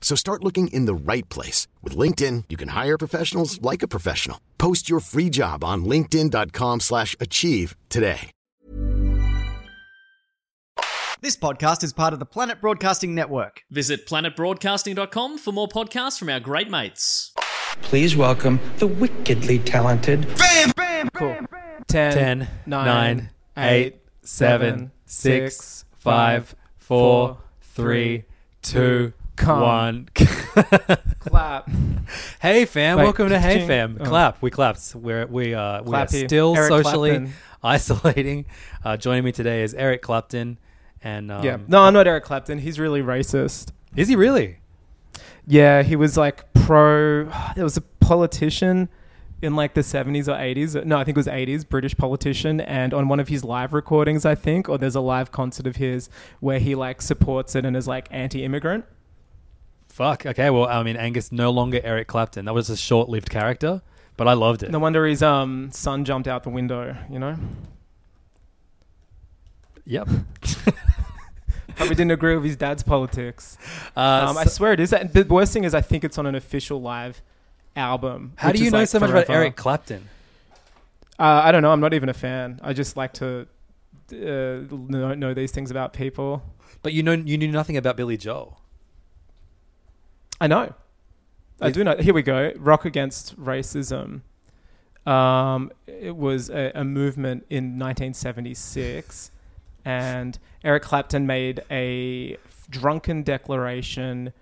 So start looking in the right place. With LinkedIn, you can hire professionals like a professional. Post your free job on linkedin.com slash achieve today. This podcast is part of the Planet Broadcasting Network. Visit planetbroadcasting.com for more podcasts from our great mates. Please welcome the wickedly talented. Cool. 10, 10, 9, 9, 8, 7, 6, 5, 4, 3, 2, Come. 1. Clap. hey fam, Wait, welcome to Hey ching. fam. Oh. Clap. We clapped. We're, we, uh, we are Clappy. still Eric socially Clapton. isolating. Uh, joining me today is Eric Clapton. And um, yeah. No, I'm not Eric Clapton. He's really racist. Is he really? Yeah, he was like pro. There was a politician in like the 70s or 80s. No, I think it was 80s, British politician. And on one of his live recordings, I think, or there's a live concert of his where he like supports it and is like anti immigrant. Fuck. Okay. Well, I mean, Angus no longer Eric Clapton. That was a short-lived character, but I loved it. No wonder his um, son jumped out the window, you know? Yep. Probably didn't agree with his dad's politics. Uh, Um, I swear it is. That the worst thing is, I think it's on an official live album. how do you know like, so much about. Eric Clapton? Uh, I don't know. I'm not even a fan. I just like to uh, know, know these things about people. But you know, you knew nothing about Billy Joel. I know. I do know. Here we go. Rock Against Racism. Um, it was a, a movement in 1976, and Eric Clapton made a drunken declaration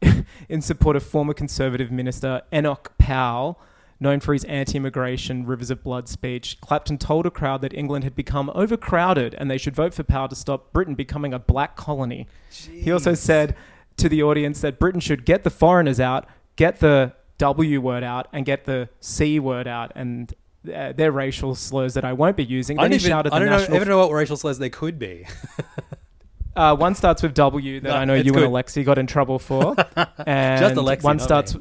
in support of former conservative minister Enoch Powell, known for his anti-immigration Rivers of Blood speech. Clapton told a crowd that England had become overcrowded and they should vote for Powell to stop Britain becoming a black colony. He also said to the audience that Britain should get the foreigners out, get the W word out, and get the C word out, and uh, they're racial slurs that I won't be using. I don't even, I don't know, national even know what racial slurs they could be. uh, one starts with W that No, I know you good. and Alexi got in trouble for. and Alexi, one starts me.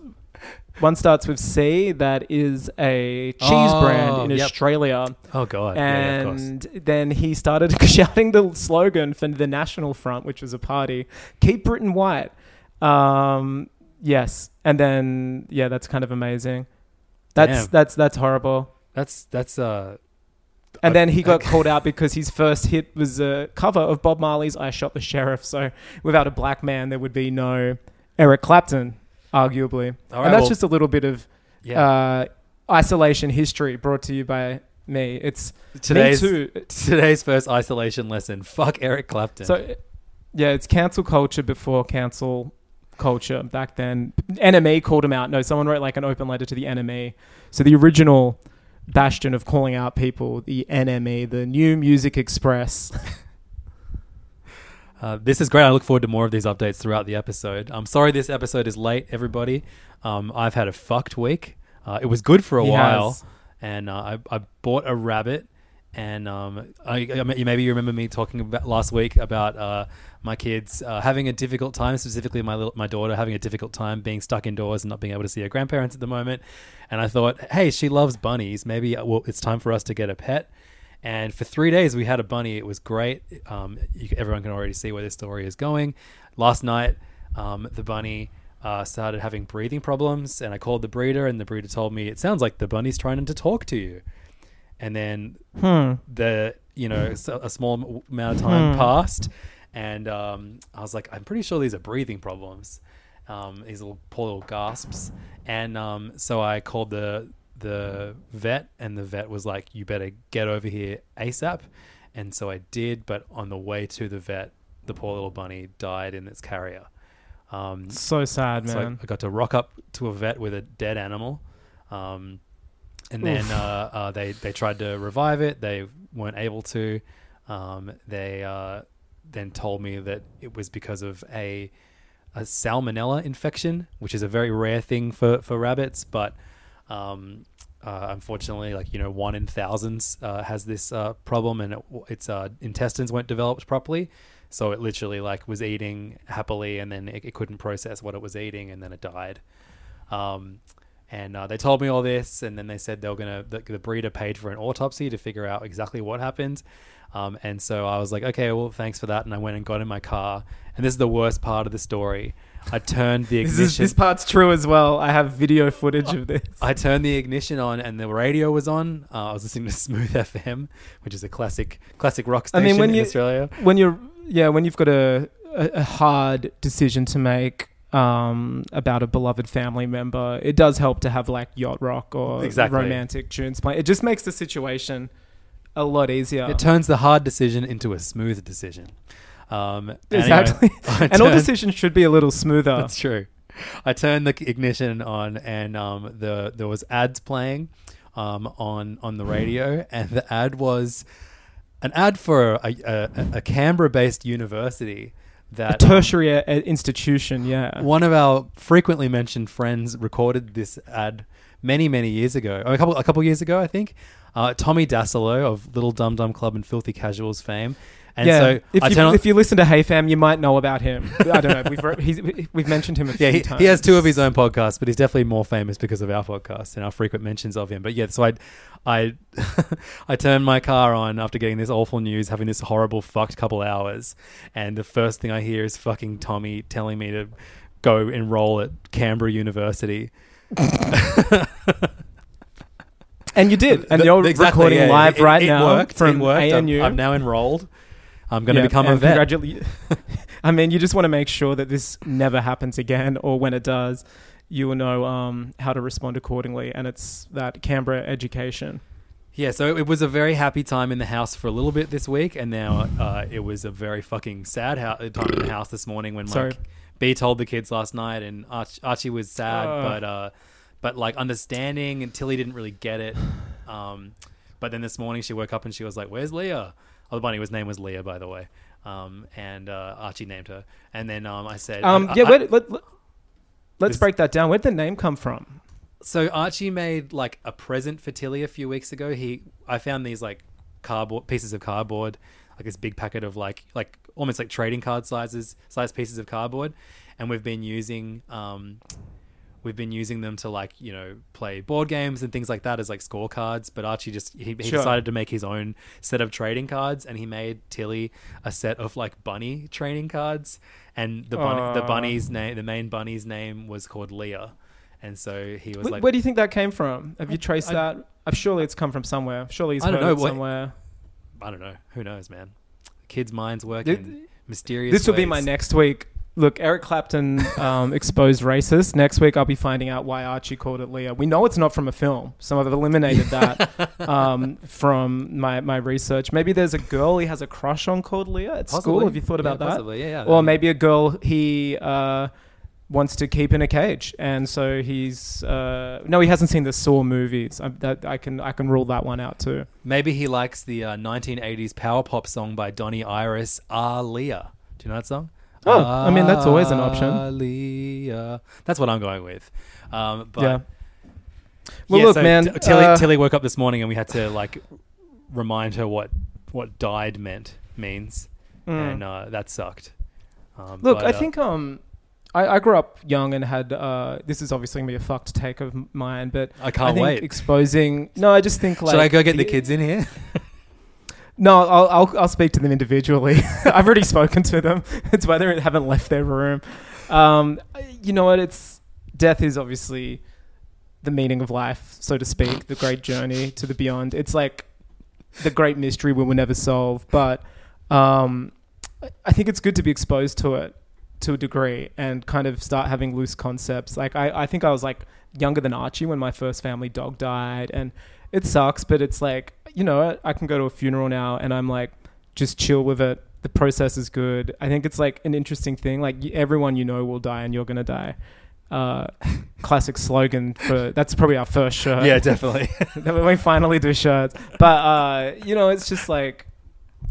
One starts with C that is a cheese Oh, brand in yep. Australia. oh god, yeah, yeah, of course. And then he started shouting the slogan for the National Front, which was a party, "Keep Britain White." Um, yes, and then yeah, that's kind of amazing. That's Damn. that's that's horrible. That's that's uh And then he got called out because his first hit was a cover of Bob Marley's "I Shot the Sheriff." So without a black man, there would be no Eric Clapton, arguably. All right, and that's well- just a little bit of yeah. uh, isolation history brought to you by me. It's today's today's first isolation lesson. Fuck Eric Clapton. So yeah, it's cancel culture before cancel culture. Back then, NME called him out. No, someone wrote like an open letter to the NME. So the original bastion of calling out people, the NME, the New Music Express. Uh, this is great. I look forward to more of these updates throughout the episode. I'm sorry this episode is late, everybody. Um, I've had a fucked week. Uh, it was good for a He while, has. and uh, I, I bought a rabbit. And um, I, I, maybe you remember me talking about last week about uh, my kids uh, having a difficult time, specifically my little, my daughter having a difficult time being stuck indoors and not being able to see her grandparents at the moment. And I thought, hey, she loves bunnies. Maybe well, it's time for us to get a pet. And for three days, we had a bunny. It was great. Um, you, everyone can already see where this story is going. Last night, um, the bunny uh, started having breathing problems, and I called the breeder, and the breeder told me it sounds like the bunny's trying to talk to you. And then the you know a small amount of time passed, and um, I was like, I'm pretty sure these are breathing problems. Um, these little poor little gasps, and um, so I called the the vet, and the vet was like, "You better get over here asap." And so I did, but on the way to the vet, the poor little bunny died in its carrier. Um, So sad, so I, man. I got to rock up to a vet with a dead animal, um, and then uh, uh, they they tried to revive it. They weren't able to. Um, they uh, then told me that it was because of a a salmonella infection, which is a very rare thing for for rabbits, but um, uh, unfortunately, like you know, one in thousands uh, has this uh, problem, and it, its uh, intestines weren't developed properly. So it literally like was eating happily, and then it, it couldn't process what it was eating, and then it died. Um, and uh, they told me all this, and then they said they were gonna the, the breeder paid for an autopsy to figure out exactly what happened. Um, and so I was like, okay, well, thanks for that. And I went and got in my car. And this is the worst part of the story. I turned the This, ignition. is, this part's true as well. I have video footage of this. I turned the ignition on and the radio was on. Uh, I was listening to Smooth FM, which is a classic classic rock I station mean, when in you Australia. when you're yeah when you've got a a, a hard decision to make um, about a beloved family member, it does help to have like yacht rock or Exactly. romantic tunes playing. It just makes the situation a lot easier. It turns the hard decision into a smooth decision. Um, exactly, I and all decisions should be a little smoother. That's true. I turned the ignition on, and um, the there was ads playing um, on on the radio, and the ad was an ad for a, a, a Canberra-based university a that tertiary uh, institution, yeah. one of our frequently mentioned friends recorded this ad many many years ago, a couple a couple years ago, I think. Uh, Tommy Dassalo of Little Dum Dum Club and Filthy Casuals fame, and yeah, so if, I you, turn on, if you listen to Hey Fam, you might know about him. I don't know. We've re- he's, we've mentioned him a few Yeah, he, times. he has two of his own podcasts, but he's definitely more famous because of our podcast and our frequent mentions of him. But yeah, so I, I, I turned my car on after getting this awful news, having this horrible fucked couple hours, and the first thing I hear is fucking Tommy telling me to go enroll at Canberra University. And you did, and The- you're exactly, recording yeah, live it- right it now worked, from worked. I'm- I'm, now enrolled. I'm going to Yeah, become a vet. congratula- I mean, you just want to make sure that this never happens again, or when it does, you will know um, how to respond accordingly. And it's that Canberra education. Yeah, so it was a very happy time in the house for a little bit this week, and now uh, it was a very fucking sad hou- time in the house this morning when Sorry. Mike B told the kids last night, and Arch- Archie was sad, but uh, but like understanding, and Tilly didn't really get it. Um, but then this morning she woke up and she was like, "Where's Leah?" Oh, the bunny, his name was Leah, by the way, um, and uh, Archie named her. And then um, I said, Um, I- yeah, I- let, This- break that down. Where'd the name come from? So Archie made like a present for Tilly a few weeks ago. He I found these like cardboard pieces of cardboard, like this big packet of like like almost like trading card sizes size pieces of cardboard, and we've been using um we've been using them to like you know play board games and things like that as like scorecards. But Archie just he, he Sure. decided to make his own set of trading cards, and he made Tilly a set of like bunny trading cards, and the bunny the bunny's name the main bunny's name was called Leah. And so he was Wh- like, where do you think that came from? Have you traced I- that? Uh, surely it's come from somewhere. Surely he's I don't heard know, it what- somewhere. I don't know. Who knows, man? Kids' minds work Th- in mysterious. This will be my next week. Look, Eric Clapton um, exposed racist. Next week, I'll be finding out why Archie called it Leah. We know it's not from a film, so I've eliminated that um, from my, my research. Maybe there's a girl he has a crush on called Leah at school. Have you thought about Yeah, that? possibly, yeah, yeah. Or maybe a girl he uh, wants to keep in a cage, and so he's uh, no, he hasn't seen the Saw movies. I, that, I can I can rule that one out too. Maybe he likes the uh, 1980s power pop song by Donnie Iris, Ah Leah. Do you know that song? Oh, I mean, that's always an option. That's what I'm going with. Um, but yeah. Well, yeah, look, so man. T- Tilly, uh, Tilly woke up this morning and we had to like remind her what what died meant means, and uh, that sucked. Um, Mm. Look, but, I uh, think um, I, I grew up young and had uh, this is obviously gonna be a fucked take of mine, but I can't think wait. Exposing no, I just think like Should I go get the kids in here? No, I'll, I'll I'll speak to them individually. I've already spoken to them. It's whether they haven't left their room. Um, you know what? It's death is obviously the meaning of life, so to speak, the great journey to the beyond. It's like the great mystery we will never solve, but um, I- think it's good to be exposed to it to a degree and kind of start having loose concepts. Like I, I think I was like younger than Archie when my first family dog died and it sucks, but it's like, you know, I can go to a funeral now and I'm like just chill with it the process is good. I think it's like an interesting thing. Like everyone you know will die, and you're gonna die. Uh, classic slogan for that's probably our first shirt. yeah, definitely. when we finally do shirts. But uh, you know, it's just like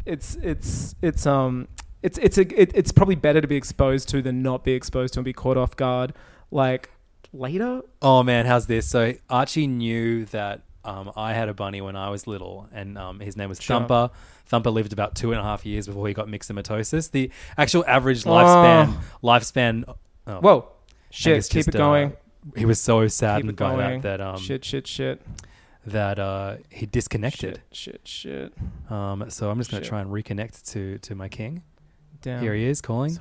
it's it's it's um it's it's a it, it's probably better to be exposed to than not be exposed to and be caught off guard. Like later, Oh man, how's this? So Archie knew that um, I had a bunny when I was little, and um, his name was Sure. Thumper. Thumper lived about two and a half years before he got myxomatosis. The actual average lifespan lifespan. Oh, whoa, shit, keep just, it going. uh, he was so keep saddened it by going. that that um shit, shit, shit, that uh, he disconnected. shit, shit, shit. Um, so I'm just going to Shit. try and reconnect to to my king. Damn. Here he is calling.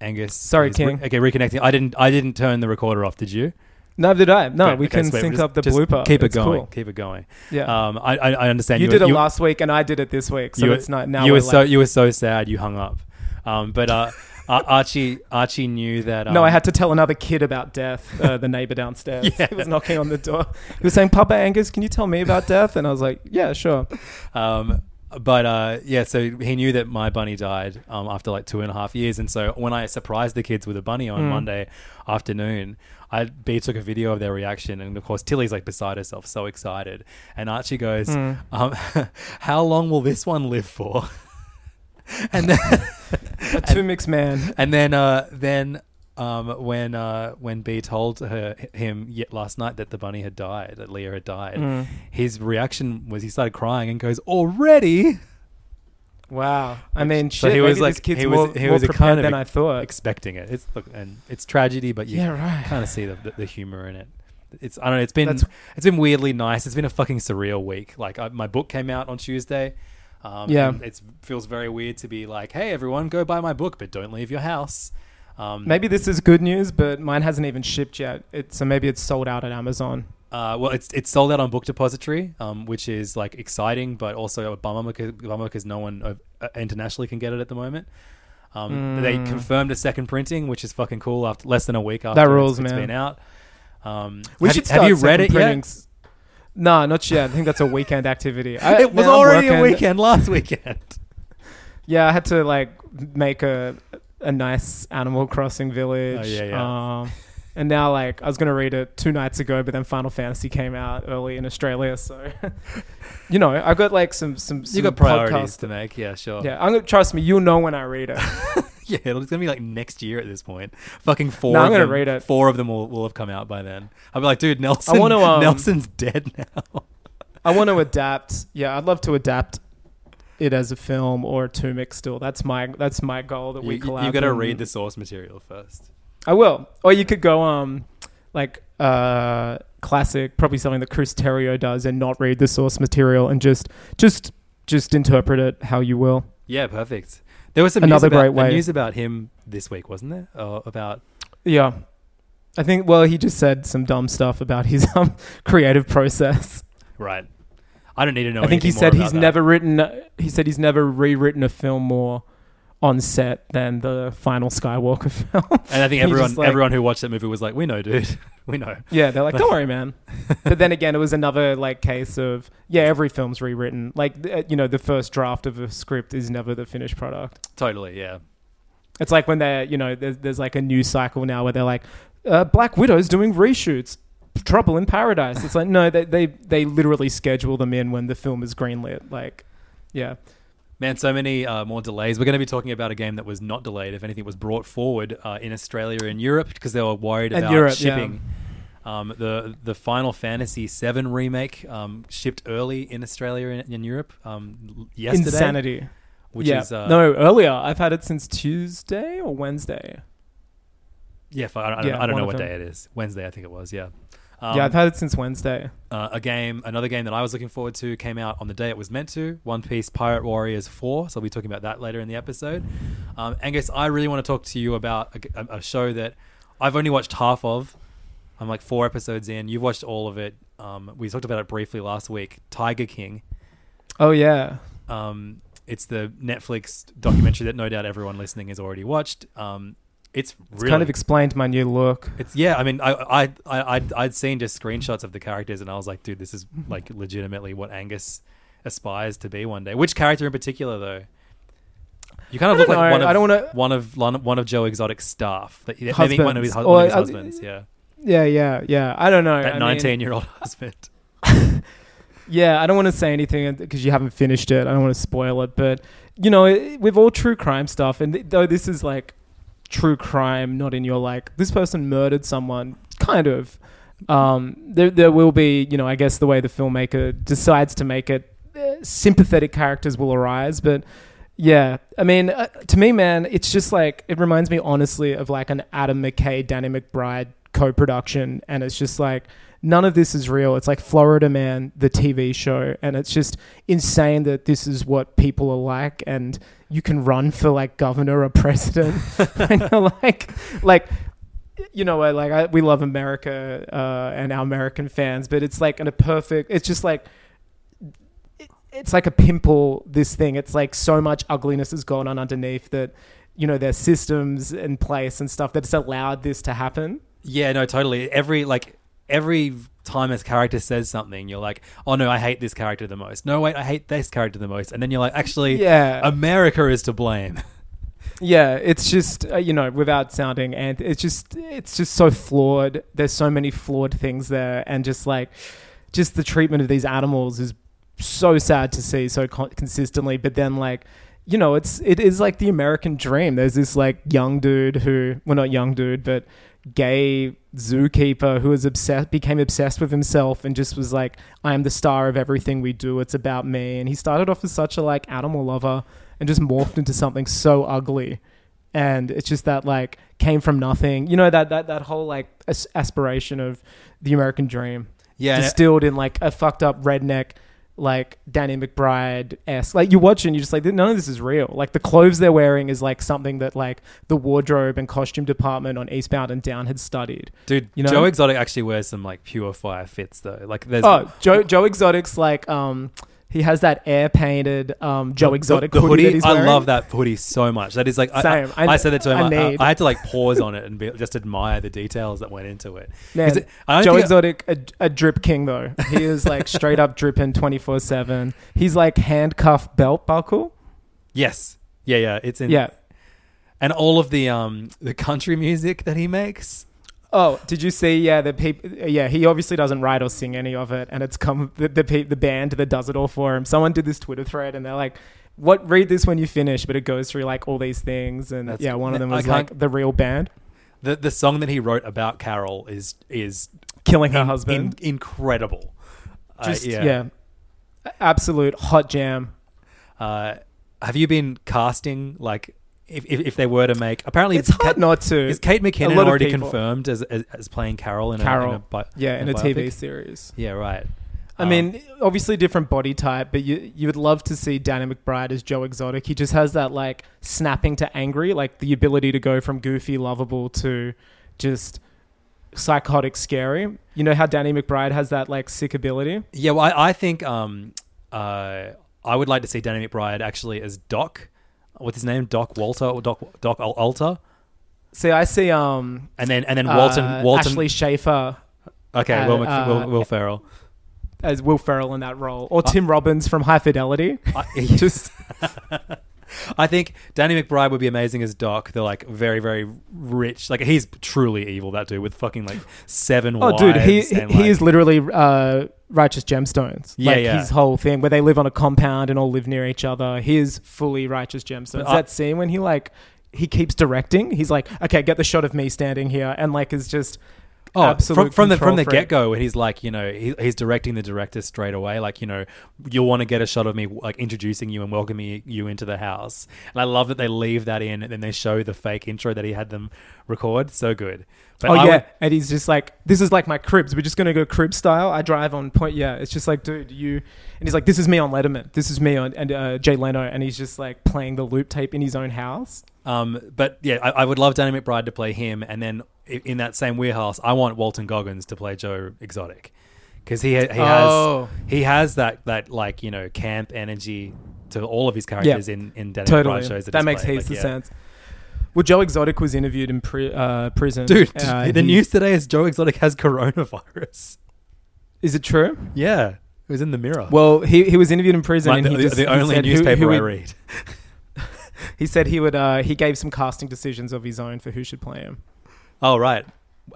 Angus. Sorry, King. okay, reconnecting. I didn't. I didn't turn the recorder off. Did you? No, did I? No, Great. we Okay, can sweet. sync Just- up the blooper. Keep it It's going. cool. Keep it going. Yeah. Um, I, I, I understand. you, were- did it you- last week, and I did it this week, so you, it's not now. You we're were so you were so sad. You hung up. Um, but uh, Archie Archie knew that. Um, No, I had to tell another kid about death. Uh, the neighbor downstairs. Yeah. He was knocking on the door. He was saying, "Papa Angus, can you tell me about death?" And I was like, "Yeah, sure." Um, but uh, yeah, so he knew that my bunny died um, after like two and a half years, and so when I surprised the kids with a bunny on Mm. Monday afternoon, I B took a video of their reaction, and of course Tilly's like beside herself, so excited, and Archie goes, Mm. um, "How long will this one live for?" and then A two mixed man. and then uh, then um, when uh, when B told her him yet last night that the bunny had died, that Leah had died, Mm. his reaction was he started crying and goes, "Already." Wow. I mean, So shit. he was like he was more, he was prepared kind of than I thought. expecting it. It's look, and it's tragedy, but you Yeah, right. kind of see the, the, the humor in it. It's I don't know. It's been That's- it's been weirdly nice. It's been a fucking surreal week. Like I, my book came out on Tuesday. Um, Yeah. it feels very weird to be like, hey, everyone, go buy my book, but don't leave your house. Um, Maybe this is good news, but mine hasn't even shipped yet. It, so maybe it's sold out at Amazon. Uh, well, it's it's sold out on Book Depository, um, which is like exciting, but also a bummer because, no one uh, internationally can get it at the moment. Um, They confirmed a second printing, which is fucking cool. After less than a week after Mm. That rules, it's, it's been out. Um, We have, should you- have you read it second yet? No, not yet. I think that's a weekend activity. I, It was already a weekend last weekend. Yeah, I had to like make a a nice Animal Crossing village. Oh, yeah, yeah. Um, and now like I was gonna read it two nights ago, but then Final Fantasy came out early in Australia, so you know I've got like some some, some You got priorities to make, yeah, sure. Yeah, I'm gonna trust me. You'll know when I read it. yeah. It's gonna be like next year at this point. Fucking four. No, I'm of gonna them, read it. Four of them will, will have come out by then. I'll be like, dude, Nelson. I wanna, um, Nelson's dead now. I want to adapt. Yeah, I'd love to adapt it as a film or a two mix. Still, that's my that's my goal that we you, collab. got to read the source material first. I will. Or you could go um like uh classic, probably something that Chris Terrio does, and not read the source material and just just just interpret it how you will. Yeah, perfect. There was some Another news about, great way. news about him this week, wasn't there? Uh, about Yeah. I think well he just said some dumb stuff about his um creative process. right. I don't need to know. I think he said he's that. never written he said he's never rewritten a film more on set than the final Skywalker film. And I think everyone, like- everyone who watched that movie was like, "We know, dude. we know." Yeah, they're like, don't worry, man. But then again, it was another like case of yeah, every film's rewritten. Like th- you know, the first draft of a script is never the finished product. Totally, yeah. It's like when they're you know, there's, there's like a new cycle now where they're like, uh, Black Widow's doing reshoots. Trouble in Paradise. It's like no, they they they literally schedule them in when the film is greenlit. Like, yeah, Man, so many uh, more delays. We're going to be talking about a game that was not delayed. If anything, was brought forward uh, in Australia and Europe because they were worried about Europe, shipping. Um, the the Final Fantasy VII remake um, shipped early in Australia and in Europe um, yesterday. insanity. Which yeah, is uh, no earlier. I've had it since Tuesday or Wednesday. yeah. I I don't- Yeah, I don't know what day it is. Wednesday, I think it was. Yeah. Um, yeah, I've had it since Wednesday. uh, a game, another game that I was looking forward to came out on the day it was meant to. One Piece Pirate Warriors Four. So I'll be talking about that later in the episode. Um, Angus, I really want to talk to you about a, a- a show that I've only watched half of. I'm like four episodes in. You've watched all of it. Um, we talked about it briefly last week. Tiger King. Oh yeah, Um, it's the Netflix documentary that no doubt everyone listening has already watched. Um, it's it's really kind of explained my new look. it's yeah. I mean, I I I I'd, I'd seen just screenshots of the characters, and I was like, dude, this is like legitimately what Angus aspires to be one day. Which character in particular, though? You kind of I look don't like know. one of I don't wanna- one of one of Joe Exotic's staff. That, maybe Husbands. one of his, Or, his husbands. Yeah, Yeah, yeah, yeah. I don't know. that nineteen-year-old husband. Yeah, I don't want to say anything because you haven't finished it. I don't want to spoil it, but you know, with all true crime stuff, and th- though this is like true crime, not in your like this person murdered someone, kind of. Um, there, there will be, you know, I guess the way the filmmaker decides to make it, uh, sympathetic characters will arise, but. Yeah, I mean, uh, to me, man, it's just like it reminds me honestly of like an Adam McKay, Danny McBride co-production, and it's just like none of this is real. It's like Florida Man, the TV show, and it's just insane that this is what people are like, and you can run for like governor or president, like, like. You know, like I, we love America uh, and our American fans, but it's like in a perfect. It's just like it's like a pimple this thing it's like so much ugliness has gone on underneath that you know there's systems in place and stuff that's allowed this to happen Yeah, no, totally. Every like every time a character says something, you're like, "Oh no, I hate this character the most." No, wait, I hate this character the most. And then you're like, "Actually, Yeah. America is to blame." yeah it's just uh, you know without sounding and it's just it's just so flawed there's so many flawed things there and just like just the treatment of these animals is so sad to see so con- consistently but then like you know it's it is like the american dream there's this like young dude who well not young dude but gay zookeeper who was obsessed became obsessed with himself and just was like i am the star of everything we do. It's about me. And he started off as such a like animal lover and just morphed into something so ugly. And it's just that like came from nothing. You know that that that whole like as- aspiration of the american dream. Yeah, and it- distilled in like a fucked up redneck like Danny McBride s like you watch and you're just like none of this is real like the clothes they're wearing is like something that like the wardrobe and costume department on Eastbound and Down had studied Dude, You know? Joe Exotic actually wears some like pure fire fits though. Like there's oh Joe Joe Exotic's like um he has that air painted um Joe the- Exotic the, hoodie, that he's I love that hoodie so much. That is like I, Same. I, I- I said that to him. I I, I, had to like pause on it and be, just admire the details that went into it. Man, it- I Joe Exotic, a, a drip king though. He is like straight up dripping twenty four seven. He's like handcuff belt buckle. yes, yeah, yeah. It's in Yeah. and all of the um the country music that he makes. Oh, did you see? Yeah, the people. Yeah, he obviously doesn't write or sing any of it, and it's come the the, pe- the band that does it all for him. Someone did this Twitter thread, and they're like, "What? Read this when you finish." But it goes through like all these things, and That's- yeah, one of them was like the real band The the song that he wrote about Carol is is killing her in- husband. in- incredible. Uh, Just yeah. absolute hot jam. Uh, have you been casting like if, if, if they were to make apparently It's hard Kate- not to. is Kate A McKinnon already confirmed as, as as playing Carol in Carol, a, in a bi- yeah, in a biopic? TV series. Yeah, right. I Um, mean, obviously different body type, but you you would love to see Danny McBride as Joe Exotic. He just has that like snapping to angry, like the ability to go from goofy, lovable to just psychotic, scary. You know how Danny McBride has that like sick ability. yeah, well, I, I think um, uh, I would like to see Danny McBride actually as Doc. What's his name? Doc Walter or Doc Doc Al- Alter, See, I see um and then and then Walton uh, Walton. Ashley Schaefer okay, uh, Will, Mc, uh, Will, Will Ferrell. as Will Ferrell in that role, or Tim Robbins from High Fidelity. I, just I think Danny McBride would be amazing as Doc. They're like very, very rich. Like he's truly evil. That dude with fucking like seven Oh, dude, he he like- is literally uh, righteous gemstones. Yeah, like yeah. his whole thing where they live on a compound and all live near each other. He is fully righteous gemstones. But that scene when he like he keeps directing. He's like, okay, get the shot of me standing here, and like is just Oh, absolute from, from the from the get go, when he's like, you know, he, he's directing the director straight away. Like, you know, you'll want to get a shot of me like introducing you and welcoming you into the house. And I love that they leave that in, and then they show the fake intro that he had them record. So good. But oh I yeah, would- and he's just like, "This is like my cribs. We're just gonna go crib style. I drive on point. Yeah, it's just like, dude, you." And he's like, "This is me on Letterman. This is me on and uh, Jay Leno." And he's just like playing the loop tape in his own house. Um, but yeah, I, I would love Danny McBride to play him, and then in that same warehouse, I want Walton Goggins to play Joe Exotic because he he Oh. has he has that that like you know camp energy to all of his characters in in Danny totally. Shows. That, that makes played. heaps Like, of yeah. sense. Well, Joe Exotic was interviewed in pri- uh, prison. Dude, Uh, the news today is Joe Exotic has coronavirus. is it true? Yeah, It was in the Mirror. Well, he, he was interviewed in prison, Like and the, he just, the he only said newspaper who I read. He said he would. Uh, he gave some casting decisions of his own for who should play him. Oh right,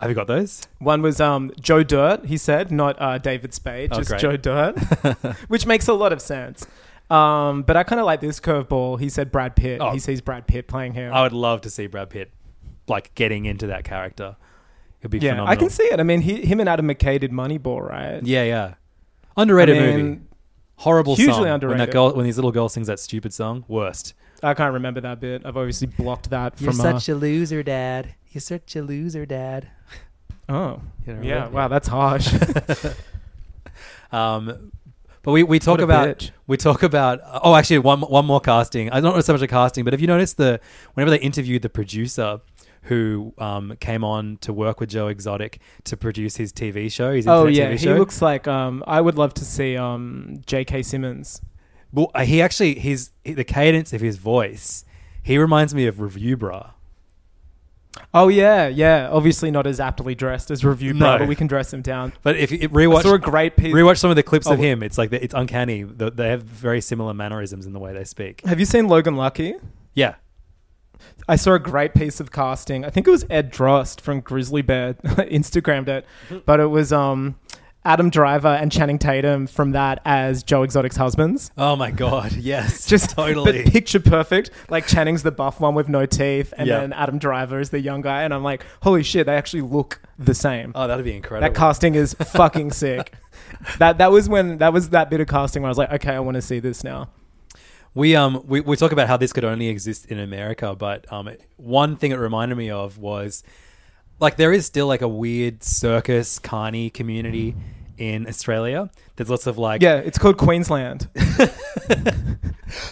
have you got those? One was um, Joe Dirt. He said, not uh, David Spade, Oh, just great. Joe Dirt, which makes a lot of sense. Um, but I kind of like this curveball. He said Brad Pitt. Oh. He sees Brad Pitt playing him. I would love to see Brad Pitt like getting into that character. It'd be yeah, phenomenal. I can see it. I mean, he, him and Adam McKay did Moneyball, right? Yeah, yeah. Underrated I mean, movie. Horrible hugely song. When underrated. that girl, when these little girl sings that stupid song, worst. I can't remember that bit. I've obviously blocked that You're from. uh, a loser, Dad. You're such a loser, Dad. oh, You know, yeah. right? Wow, that's harsh. Um, but we, we talk What about bitch. we talk about oh actually one one more casting. I don't know so much a casting, but have you noticed the whenever they interviewed the producer who um, came on to work with Joe Exotic to produce his TV show, his oh yeah, TV he looks like. Um, I would love to see um J.K. Simmons. Well, uh, he actually his the cadence of his voice. He reminds me of Review Brah. Oh yeah, yeah. Obviously not as aptly dressed as Review No. but we can dress him down. But if you I rewatch saw a great piece. rewatch some of the clips Oh, of him, it's like it's uncanny. The, they have very similar mannerisms in the way they speak. Have you seen Logan Lucky? Yeah, I saw a great piece of casting. I think it was Ed Droste from Grizzly Bear Instagrammed it, but it was um Adam Driver and Channing Tatum from that as Joe Exotic's husbands. Oh my god, yes, Just totally. but picture perfect. Like Channing's the buff one with no teeth, and Yeah. then Adam Driver is the young guy, and I'm like, holy shit, they actually look the same. oh, that'd be incredible. that casting is fucking sick. That that was when that was that bit of casting where I was like, okay, I want to see this now. We um we, we talk about how this could only exist in America, but um one thing it reminded me of was like there is still like a weird circus carny community in Australia. There's lots of like Yeah, it's called Queensland.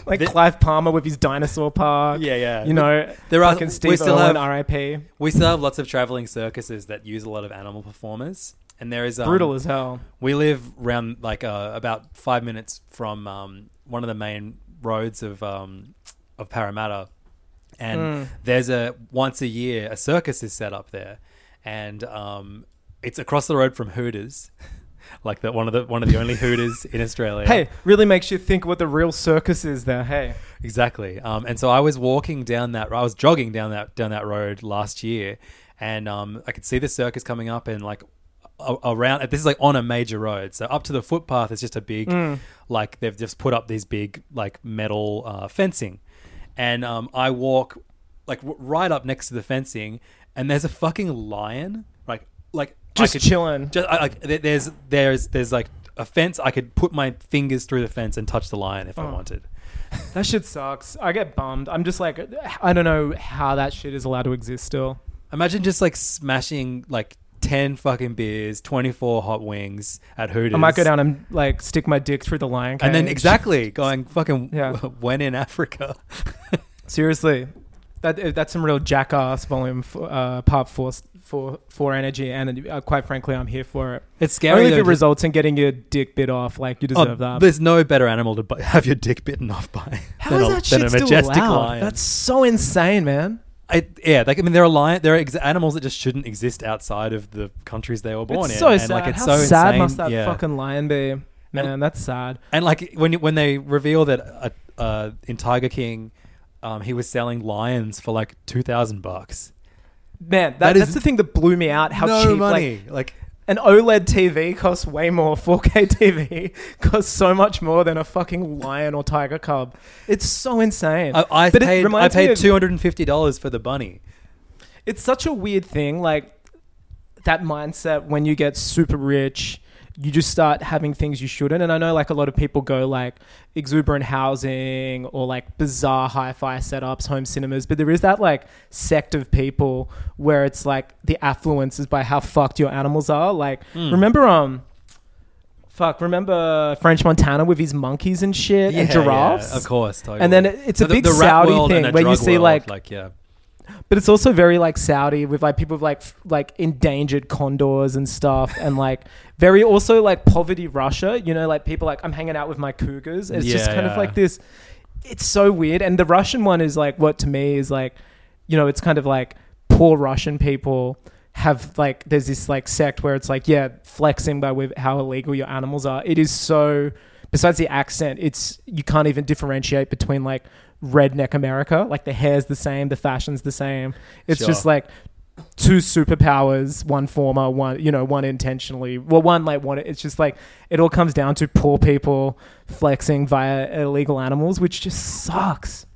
like Clive Palmer with his dinosaur park. Yeah, yeah. You know, There are- fucking we still Irwin, have- R.I.P. we still have lots of traveling circuses that use a lot of animal performers. And there is um, Brutal as hell. We live around like uh, about five minutes from um, one of the main roads of um, of Parramatta, and Hmm. there's a once a year a circus is set up there, and um, it's across the road from Hooters, like the one of the one of the only Hooters in Australia. Hey, really makes you think what the real circus is there. Hey, Exactly. Um, and so I was walking down that. I was jogging down that down that road last year, and um, I could see the circus coming up, and like a- around. This is like on a major road, so up to the footpath is just a big, like they've just put up these big like metal uh, fencing, and um, I walk like w- right up next to the fencing, and there's a fucking lion, like like Just could- chilling. Just I, like there's there's there's like a fence. I could put my fingers through the fence and touch the lion if I Oh. wanted. that shit sucks. I get bummed. I'm just like, I don't know how that shit is allowed to exist still. Imagine just like smashing like 10 fucking beers, 24 hot wings at Hooters. I might go down and like stick my dick through the lion cage. And then exactly going fucking Yeah. when in Africa. Seriously, that that's some real jackass volume f- uh, part four for for energy, and uh, quite frankly, I'm here for it. It's scary. Only if though, it results in getting your dick bit off, like you Oh, deserve that. There's no better animal to bu- have your dick bitten off by How than, is a, that than shit a still majestic allowed? lion. That's so insane, man. I, yeah, like I mean, there are lion, there are ex- animals that just shouldn't exist outside of the countries they were born it's in. so and sad. like it's How so sad insane. must that yeah. fucking lion be? Man, that's sad. And like when when they reveal that uh, uh, in Tiger King, um, he was selling lions for like two thousand bucks. Man, that, That is that's the thing that blew me out. How no cheap, money. like Like, an OLED TV costs way more. 4K TV costs so much more than a fucking lion or tiger cub. It's so insane. I, I But paid I paid two hundred and fifty dollars for the bunny. it's such a weird thing like that mindset when you get super rich you just start having things you shouldn't and i know like a lot of people go like exuberant housing or like bizarre hi-fi setups home cinemas but there is that like sect of people where it's like the affluence is by how fucked your animals are like Hmm. remember um fuck remember french montana with his monkeys and shit and giraffes yeah, of course. Totally. And then it- it's a The- big the Saudi thing where you see, world, like- like yeah, but it's also very like Saudi with like people with like f- like endangered condors and stuff, and like very also like poverty Russia. You know, like people like I'm hanging out with my cougars. It's just Yeah, kind of yeah. like this. It's so weird, and the Russian one is like what to me is like, you know, it's kind of like poor Russian people have like there's this like sect where it's like yeah flexing by with how illegal your animals are. It is so besides the accent, it's you can't even differentiate between like redneck America, like the hair's the same, the fashion's the same. It's Sure. just like two superpowers, one former, one you know, one intentionally. Well, one like one. It's just like it all comes down to poor people flexing via illegal animals, which just sucks.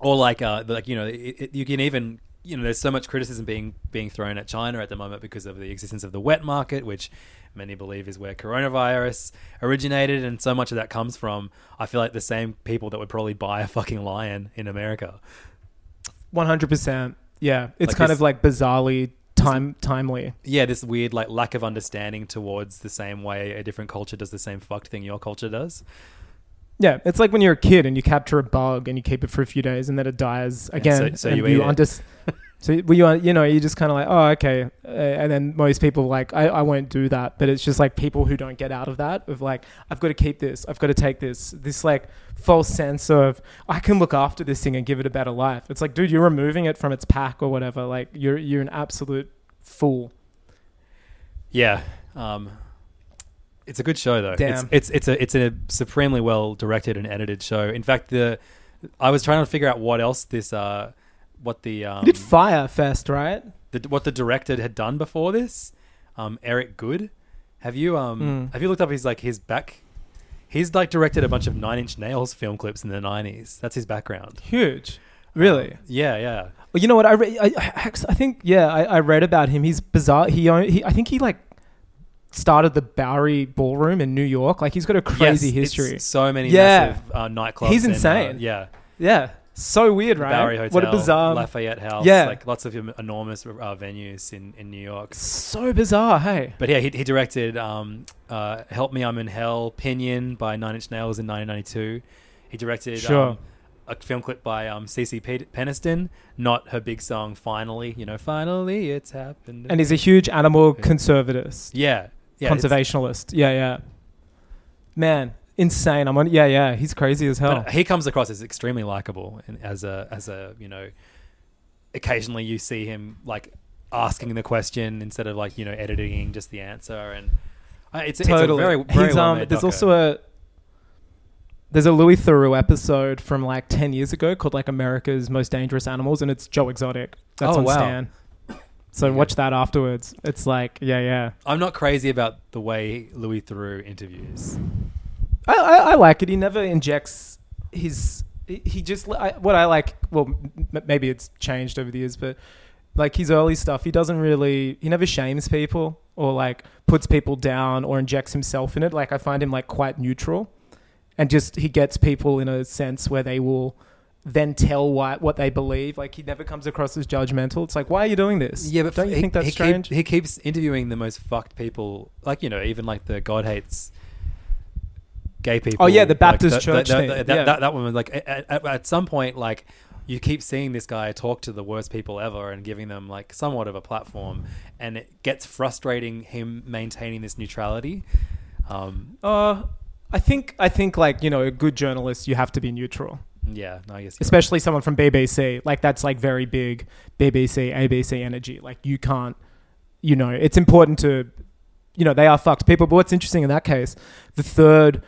or like uh like you know it, it, you can even you know there's so much criticism being being thrown at China at the moment because of the existence of the wet market which many believe is where coronavirus originated and so much of that comes from I feel like the same people that would probably buy a fucking lion in America One hundred percent. Yeah, it's Like kind this- of like bizarrely time timely. yeah this weird like lack of understanding towards the same way a different culture does the same fucked thing your culture does Yeah, it's like when you're a kid and you capture a bug and you keep it for a few days and then it dies again. so and you eat it. so well, you you know you just kind of like oh okay, uh, and then most people like I, I won't do that, but it's just like people who don't get out of that of like I've got to keep this, I've got to take this, this like false sense of I can look after this thing and give it a better life. It's like dude, you're removing it from its pack or whatever. Like you're you're an absolute fool. Yeah. Um, it's a good show though. Damn. It's, it's it's a it's a supremely well directed and edited show. In fact, the I was trying to figure out what else this uh what the um did Fyre Fest, right? the, what the director had done before this. Um, Eric Goode. Have you um Mm. have you looked up his like his back? He's like directed a bunch of Nine Inch Nails film clips in the nineties. That's his background. Huge. Really? Yeah, yeah. Well, you know what? I, re- I, I I think yeah, I, I read about him. He's bizarre. He, own, he I think he like started the Bowery Ballroom in New York. Like he's got a crazy Yes, history. it's so many Yeah. massive uh, nightclubs. He's and, uh, insane. yeah. yeah, so weird, right? Bowery Hotel, what a bizarre, Lafayette House, Yeah. like lots of enormous uh, venues in, in New York. so bizarre. Hey, But yeah, he, he directed um, uh, "Help Me, I'm in Hell," "Pinion" by Nine Inch Nails in 1992. He directed Sure. um, a film clip by um, CeCe Pe- Peniston, not her big song "Finally." You know, finally it's happened. and he's a huge animal conservatist, yeah, yeah, conservationalist. Yeah, yeah. Man, insane. I'm on. Yeah, yeah. He's crazy as hell. But he comes across as extremely likable, and as a as a you know, occasionally you see him like asking the question instead of like you know editing just the answer, and uh, it's totally. it's a very very He's, um, there's also a there's a Louis Theroux episode from like ten years ago called like America's Most Dangerous Animals, and it's Joe Exotic. That's Oh, on wow. Stan. So Yeah. watch that afterwards. It's like yeah, yeah. I'm not crazy about the way Louis Theroux interviews. I, I, I like it. He never injects his. He just I, what I like. Well, m- maybe it's changed over the years, but like his early stuff, he doesn't really. He never shames people or like puts people down or injects himself in it. Like I find him like quite neutral, and just he gets people in a sense where they will then tell what what they believe. Like he never comes across as judgmental. It's like, why are you doing this? Yeah, but don't you he, think that's he keep- strange? he keeps interviewing the most fucked people, like you know, even like the God hates gay people. Oh, yeah, the like, Baptist that- church that, thing, That, yeah. that, that woman, like at, at, at some point, like you keep seeing this guy talk to the worst people ever and giving them like somewhat of a platform, and it gets frustrating him maintaining this neutrality. Um, Uh, I think I think like you know a good journalist, you have to be neutral. yeah, no, I guess. you're right. especially someone from BBC. Like that's like very big BBC, ABC energy. Like you can't, you know, it's important to, you know, they are fucked people. But what's interesting in that case, the third,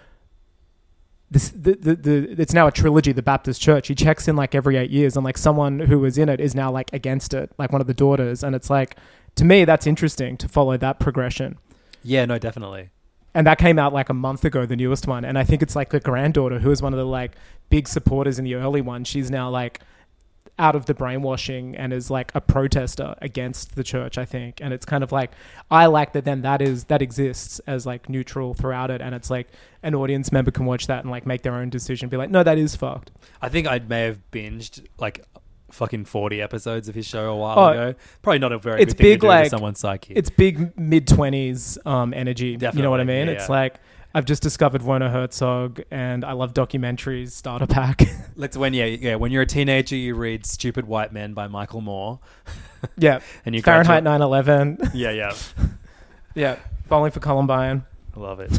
this the the, the it's now a trilogy. The Baptist Church. He checks in like every eight years, and like someone who was in it is now like against it, like one of the daughters, and it's like to me that's interesting to follow that progression. Yeah, no, definitely. And that came out like a month ago, the newest one. And I think it's like the granddaughter who was one of the like big supporters in the early one. She's now like out of the brainwashing and is like a protester against the church, I think. And it's kind of like I like that then that is that exists as like neutral throughout it and it's like an audience member can watch that and like make their own decision, be like, No, that is fucked. I think I may have binged like fucking 40 episodes of his show a while Oh, ago. Probably not a very it's good thing big like someone's psyche. It's big mid twenties um energy. You know what I mean? yeah, it's yeah. like I've just discovered Werner Herzog and I love documentaries, starter pack. Let's when yeah yeah when you're a teenager you read Stupid White Men by Michael Moore. yeah. And you Fahrenheit graduate- 9/11. Yeah, yeah. yeah. Bowling for Columbine. I love it.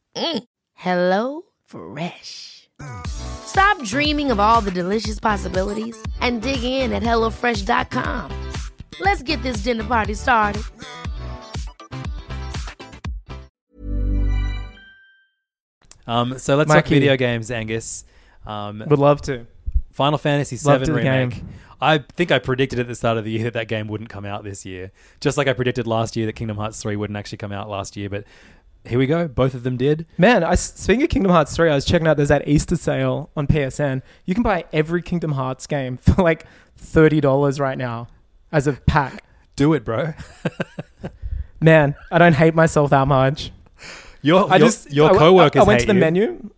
Mm. Hello Fresh. Stop dreaming of all the delicious possibilities and dig in at HelloFresh.com. Let's get this dinner party started. Um, so let's talk video games, Angus. Um, Would love to. Final Fantasy Loved VII the game. remake. I think I predicted at the start of the year that that game wouldn't come out this year. Just like I predicted last year that Kingdom Hearts 3 wouldn't actually come out last year. But here we go. Both of them did. Man, I, speaking of Kingdom Hearts 3, I was checking out there's that Easter sale on PSN. You can buy every Kingdom Hearts game for like $30 right now as a pack. Do it, bro. Man, I don't hate myself that much. Your, I your, just your I- I- co-workers I, went to the you. menu.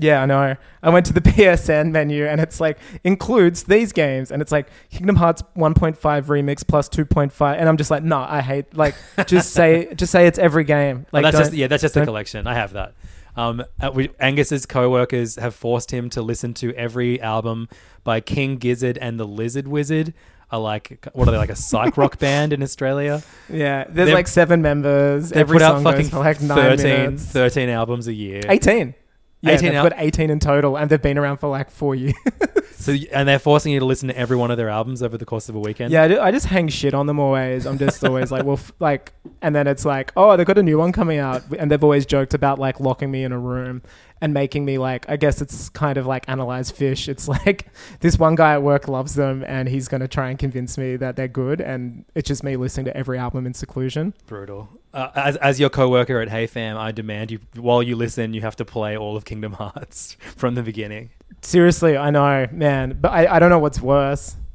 Yeah, I know. I went to the PSN menu and it's like includes these games and it's like Kingdom Hearts 1.5 remix plus 2.5 and I'm just like, no, I hate like just say just say it's every game. Oh, Like that's just yeah, that's just the collection. I have that. Um, we, Angus's co-workers have forced him to listen to every album by King Gizzard and the Lizard Wizard. Are like what are they like a psych rock band in Australia? Yeah, there's They've- like seven members. They Every put out song fucking like nine 13, 13 albums a year. 18. Yeah, 18 they've al- got 18 in total, and they've been around for like four years. So and they're forcing you to listen to every one of their albums over the course of a weekend. yeah, I, do- I just hang shit on them always. I'm just always like, well, f- like, and then it's like, oh, they've got a new one coming out, and they've always joked about like locking me in a room and making me like, I guess it's kind of like analyze fish. It's like this one guy at work loves them, and he's going to try and convince me that they're good, and it's just me listening to every album in seclusion. brutal. Uh, as as your co-worker at Hey Fam, I demand you while you listen, you have to play all of Kingdom Hearts from the beginning. Seriously, I know, man, but I, I don't know what's worse.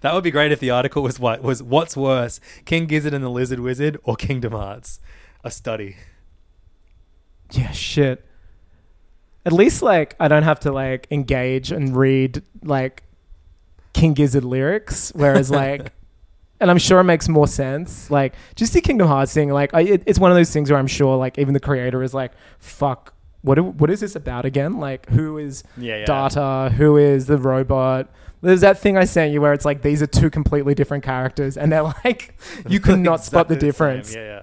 That would be great if the article was what was what's worse, King Gizzard and the Lizard Wizard or Kingdom Hearts, a study. Yeah, shit. At least like I don't have to like engage and read like King Gizzard lyrics, whereas like, and I'm sure it makes more sense. Like just the Kingdom Hearts thing, like I, it, it's one of those things where I'm sure like even the creator is like, fuck. What, what is this about again? Like, who is Yeah, yeah. Data? Who is the robot? There's that thing I sent you where it's like these are two completely different characters, and they're like, you could not spot the Exactly difference. Yeah, yeah.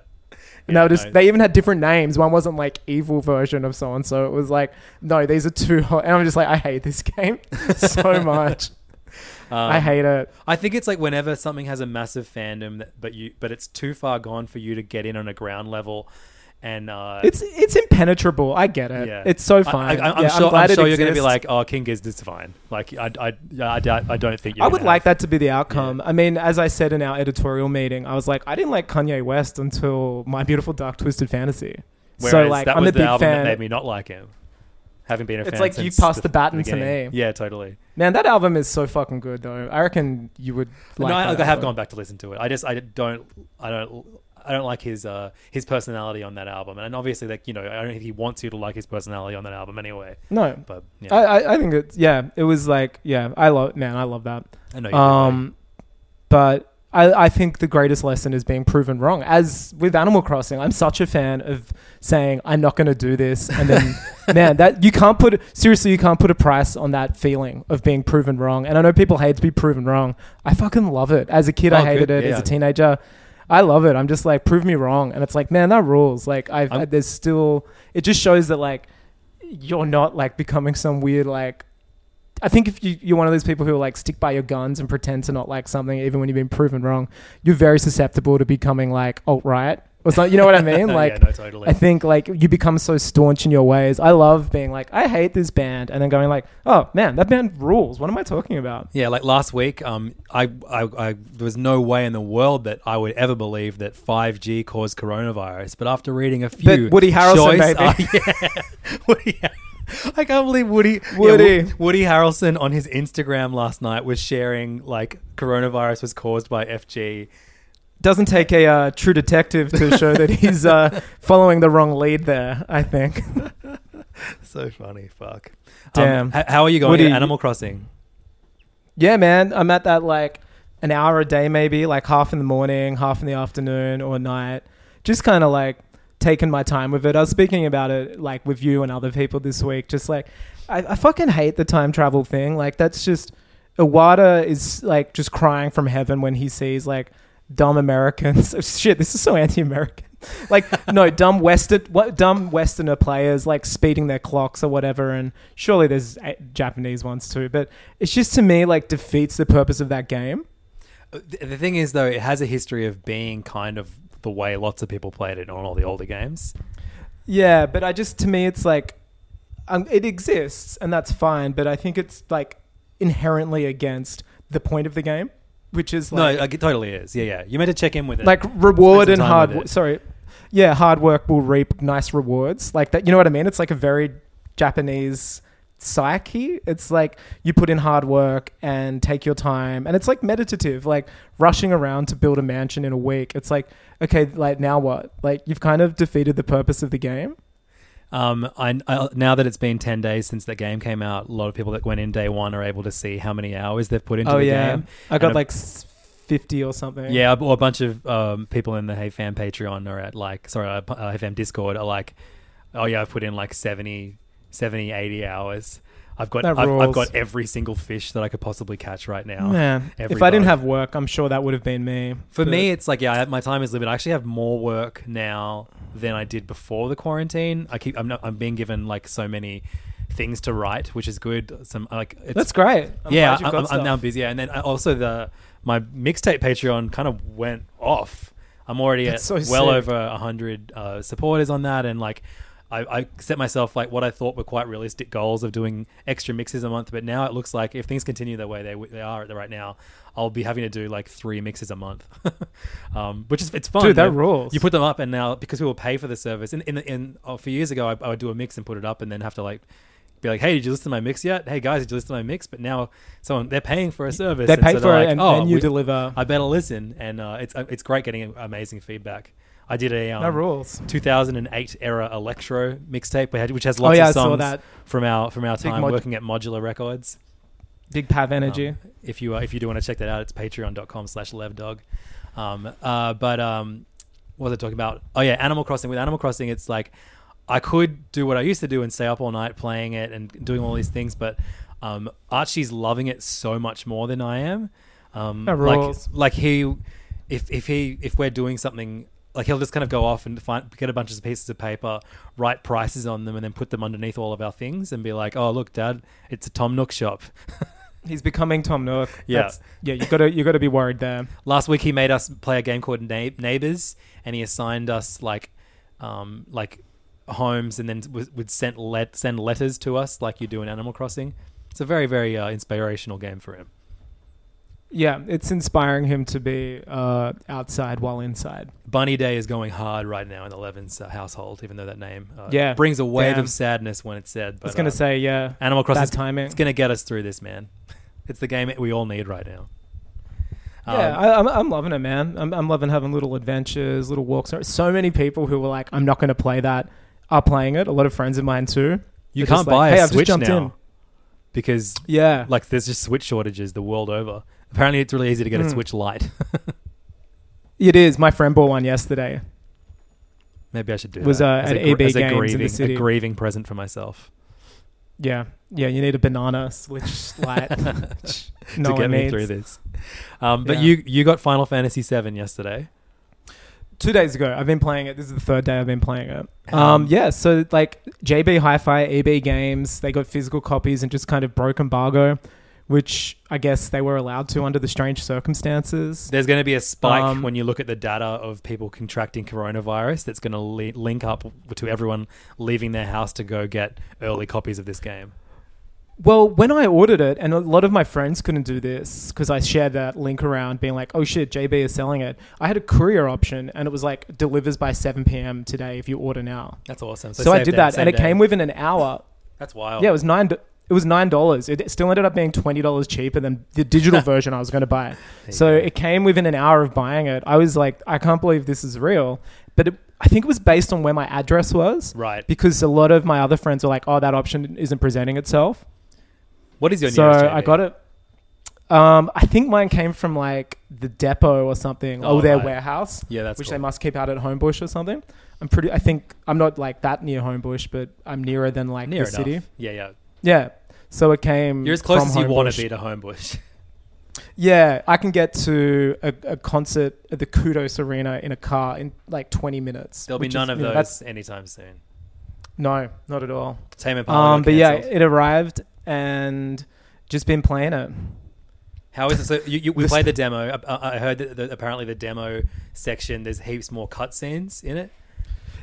And they, just, no. they even had different names. One wasn't like evil version of so and so. It was like, no, these are two. Hot. And I'm just like, I hate this game so much. I Um, hate it. I think it's like whenever something has a massive fandom, that, but you but it's too far gone for you to get in on a ground level, and uh, It's it's impenetrable. I get it. yeah, It's so I- fine. I, am Yeah, sure, glad I'm it sure you're going to be exists. like, oh, King Gizzard is fine. Like I I I, doubt- I don't think you're I would like that to be the outcome. I mean, as I said in our editorial meeting, I was like, I didn't like Kanye West until My Beautiful Dark Twisted Fantasy. Whereas so like, that I'm was a the big album fan. that made me not like him. Having been a fan, It's like you passed the baton to me. Yeah, totally. Man, that album is so fucking good though. I reckon you would. Like no, I, I have gone back to listen to it. I just I don't I don't I don't like his uh his personality on that album, and obviously like you know I don't think he wants you to like his personality on that album anyway. No, But yeah, I, I I think it's yeah. It was like yeah. I love man. I love that. I know Um, but I I think the greatest lesson is being proven wrong. As with Animal Crossing, I'm such a fan of saying I'm not going to do this, and then man, that you can't put seriously, you can't put a price on that feeling of being proven wrong. And I know people hate to be proven wrong. I fucking love it. As a kid, Oh, I hated good. it. Yeah. As a teenager. I love it. I'm just like, prove me wrong, and it's like, man, that rules. Like, I've, I, there's still. It just shows that like you're not like becoming some weird like. I think if you, you're one of those people who like stick by your guns and pretend to not like something even when you've been proven wrong, you're very susceptible to becoming like alt right or something. You know what I mean? Yeah, Like, no, totally. I think like you become so staunch in your ways. I love being like, I hate this band, and then going like, oh man, that band rules. What am I talking about? Yeah, like last week, um, I, I, I, there was no way in the world that I would ever believe that 5G caused coronavirus. But after reading a few, Woody Harrelson, choice- maybe. Oh, yeah, Woody. I can't believe Woody, Woody. Wo- Woody Harrelson on his Instagram last night was sharing like coronavirus was caused by FG. Doesn't take a uh, true detective to show that he's uh, following the wrong lead there. I think. So funny, fuck. Damn. Um, h- how are you going Woody- Animal Crossing? Yeah, man. I'm at that like an hour a day, maybe like half in the morning, half in the afternoon or night. Just kind of like taking my time with it. I was speaking about it like with you and other people this week. Just like I, I fucking hate the time travel thing. Like that's just Iwata is like just crying from heaven when he sees like dumb Americans. Shit, this is so anti-American. like no dumb Western, what dumb Westerner players like speeding their clocks or whatever. And surely there's uh, Japanese ones too. But it's just to me like defeats the purpose of that game. The the thing is, though, it has a history of being kind of the way lots of people played it on all the older games. Yeah, but I just to me it's like um, it exists and that's fine. But I think it's like inherently against the point of the game, which is like no, it totally is. Yeah, yeah. You meant to check in with it. like reward and hard. with wo- it. Sorry, yeah, hard work will reap nice rewards. Like that, you know what I mean? It's like a very Japanese psyche. It's like you put in hard work and take your time, and it's like meditative. Like rushing around to build a mansion in a week. It's like okay, like now what? Like you've kind of defeated the purpose of the game. Um, I, I now that it's been ten days since the game came out, a lot of people that went in day one are able to see how many hours they've put into oh the yeah, game. I got And like s- fifty or something. yeah, or a bunch of um, people in the Hey Fam Patreon are at like sorry, uh, uh, Hey Fam Discord are like, oh yeah, I've put in like 70, 70 80 hours. I've got I've, I've got every single fish that I could possibly catch right now. Man, Every if I didn't bug. have work, I'm sure that would have been me. For But- me, it's like yeah, my time is limited. I actually have more work now than I did before the quarantine. I keep I'm not, I'm being given like so many things to write, which is good. Some like it's, that's great. I'm yeah, you've I'm, got I'm- now busy, and then also the my mixtape Patreon kind of went off. I'm already That's at so well sick. over a hundred uh, supporters on that, and like. I, I set myself like what I thought were quite realistic goals of doing extra mixes a month, but now it looks like if things continue the way they they are at the right now, I'll be having to do like three mixes a month, um, which is it's fun. Dude, that rules. You put them up, and now because people pay for the service, in in, in oh, a few years ago, I, I would do a mix and put it up, and then have to like be like, "Hey, did you listen to my mix yet? Hey guys, did you listen to my mix?" But now someone they're paying for a service. They and pay so for they're it like, and- "Oh, and you we- deliver." I better listen, and uh, it's uh, it's great getting amazing feedback. I did a um, That rules. 2008 era electro mixtape, we had- which has lots Oh, yeah, of songs from our from our time mod- working at Modular Records. Big Pav energy. Um, if you uh, if you do want to check that out, it's patreon.com slash levdog. Um, uh, but um, what was I talking about? Oh yeah, Animal Crossing. With Animal Crossing, it's like I could do what I used to do and stay up all night playing it and doing all these things, but um, Archie's loving it so much more than I am. Um, like rules. like he, if if he if we're doing something. Like he'll just kind of go off and find get a bunch of pieces of paper, write prices on them, and then put them underneath all of our things, and be like, "Oh, look, Dad, it's a Tom Nook shop." He's becoming Tom Nook. Yeah. That's- yeah. You gotta you gotta be worried there. Last week he made us play a game called Na- Neighbors, and he assigned us like, um, like homes, and then w- would send let send letters to us like you do in Animal Crossing. It's a very very uh, inspirational game for him. Yeah, it's inspiring him to be uh, outside while inside. Bunny Day is going hard right now in the Levens uh, household, even though that name uh, Yeah, brings a wave damn. of sadness when it's said. But I was gonna uh, say yeah. Animal Crossing bad timing. It's gonna get us through this, man. It's the game we all need right now. Yeah, Um, I, I'm, I'm loving it, man. I'm, I'm loving having little adventures, little walks. So many people who were like, "I'm not going to play that," are playing it. A lot of friends of mine too. you They're can't just buy like, a Switch now in. because Yeah, like there's just Switch shortages the world over. Apparently, it's really easy to get a Hmm. Switch Lite. it is. My friend bought one yesterday. Maybe I should do Was, that. uh, as at a, gr- EB as a Games in the grieving, city. a grieving present for myself Yeah, yeah. You need a banana Switch Lite. no to get me needs. through this. Um, but Yeah. you you got Final Fantasy VII yesterday. Two days ago, I've been playing it. This is the third day I've been playing it. Um, yeah, so like JB Hi-Fi, EB Games, they got physical copies and just kind of broke embargo, which I guess they were allowed to under the strange circumstances. There's going to be a spike Um, when you look at the data of people contracting coronavirus. That's going to li- link up to everyone leaving their house to go get early copies of this game. Well, when I ordered it, and a lot of my friends couldn't do this because I shared that link around, being like, "Oh shit, JB is selling it." I had a courier option, and it was like delivers by seven p.m. today if you order now. That's awesome. So, I did day- that, and it day. came within an hour. That's wild. Yeah, it was nine. do- It was nine dollars. It still ended up being twenty dollars cheaper than the digital version I was going to buy. So it came within an hour of buying it. I was like, I can't believe this is real. But it, I think it was based on where my address was, Right. Because a lot of my other friends were like, "Oh, that option isn't presenting itself." What is your so nearest I got it. Um, I think mine came from like the depot or something, Oh, or their right. warehouse. Yeah, that's which cool. they must keep out at Homebush or something. I'm pretty. I think I'm not like that near Homebush, but I'm nearer than like Near the enough. city. Yeah, yeah. Yeah. So it came. You're as close from as you want to be to Homebush. Yeah, I can get to a, a concert at the Qudos Arena in a car in like 20 minutes. There'll be none is, of you know, those anytime soon. No, not at all. Tame Impala Um, but yeah, it arrived and just been playing it. How is it? So you, you, we played the demo. I, I heard that, that apparently the demo section there's heaps more cutscenes in it.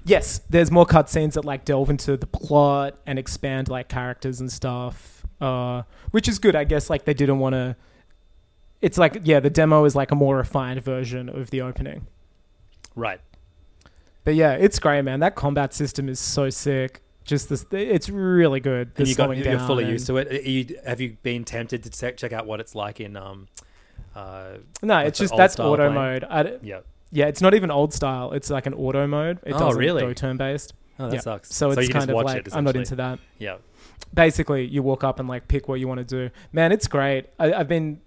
Yes, there's more cutscenes that like delve into the plot and expand like characters and stuff, uh, which is good. I guess like they didn't want to. It's like yeah, the demo is like a more refined version of the opening. Right. But yeah, it's great, man. That combat system is so sick. Just this, it's really good. And you got you're fully used to it. You, have you been tempted to check, out what it's like in um uh No, it's just that's auto playing? mode. I Yeah. Yeah, it's not even old style. It's like an auto mode. It Oh, doesn't really? go turn based. Oh, that yeah. sucks. So it's you just kind of watch like it, I'm not essentially. into that. Yeah. Basically, you walk up and like pick what you want to do. Man, it's great. I, I've been.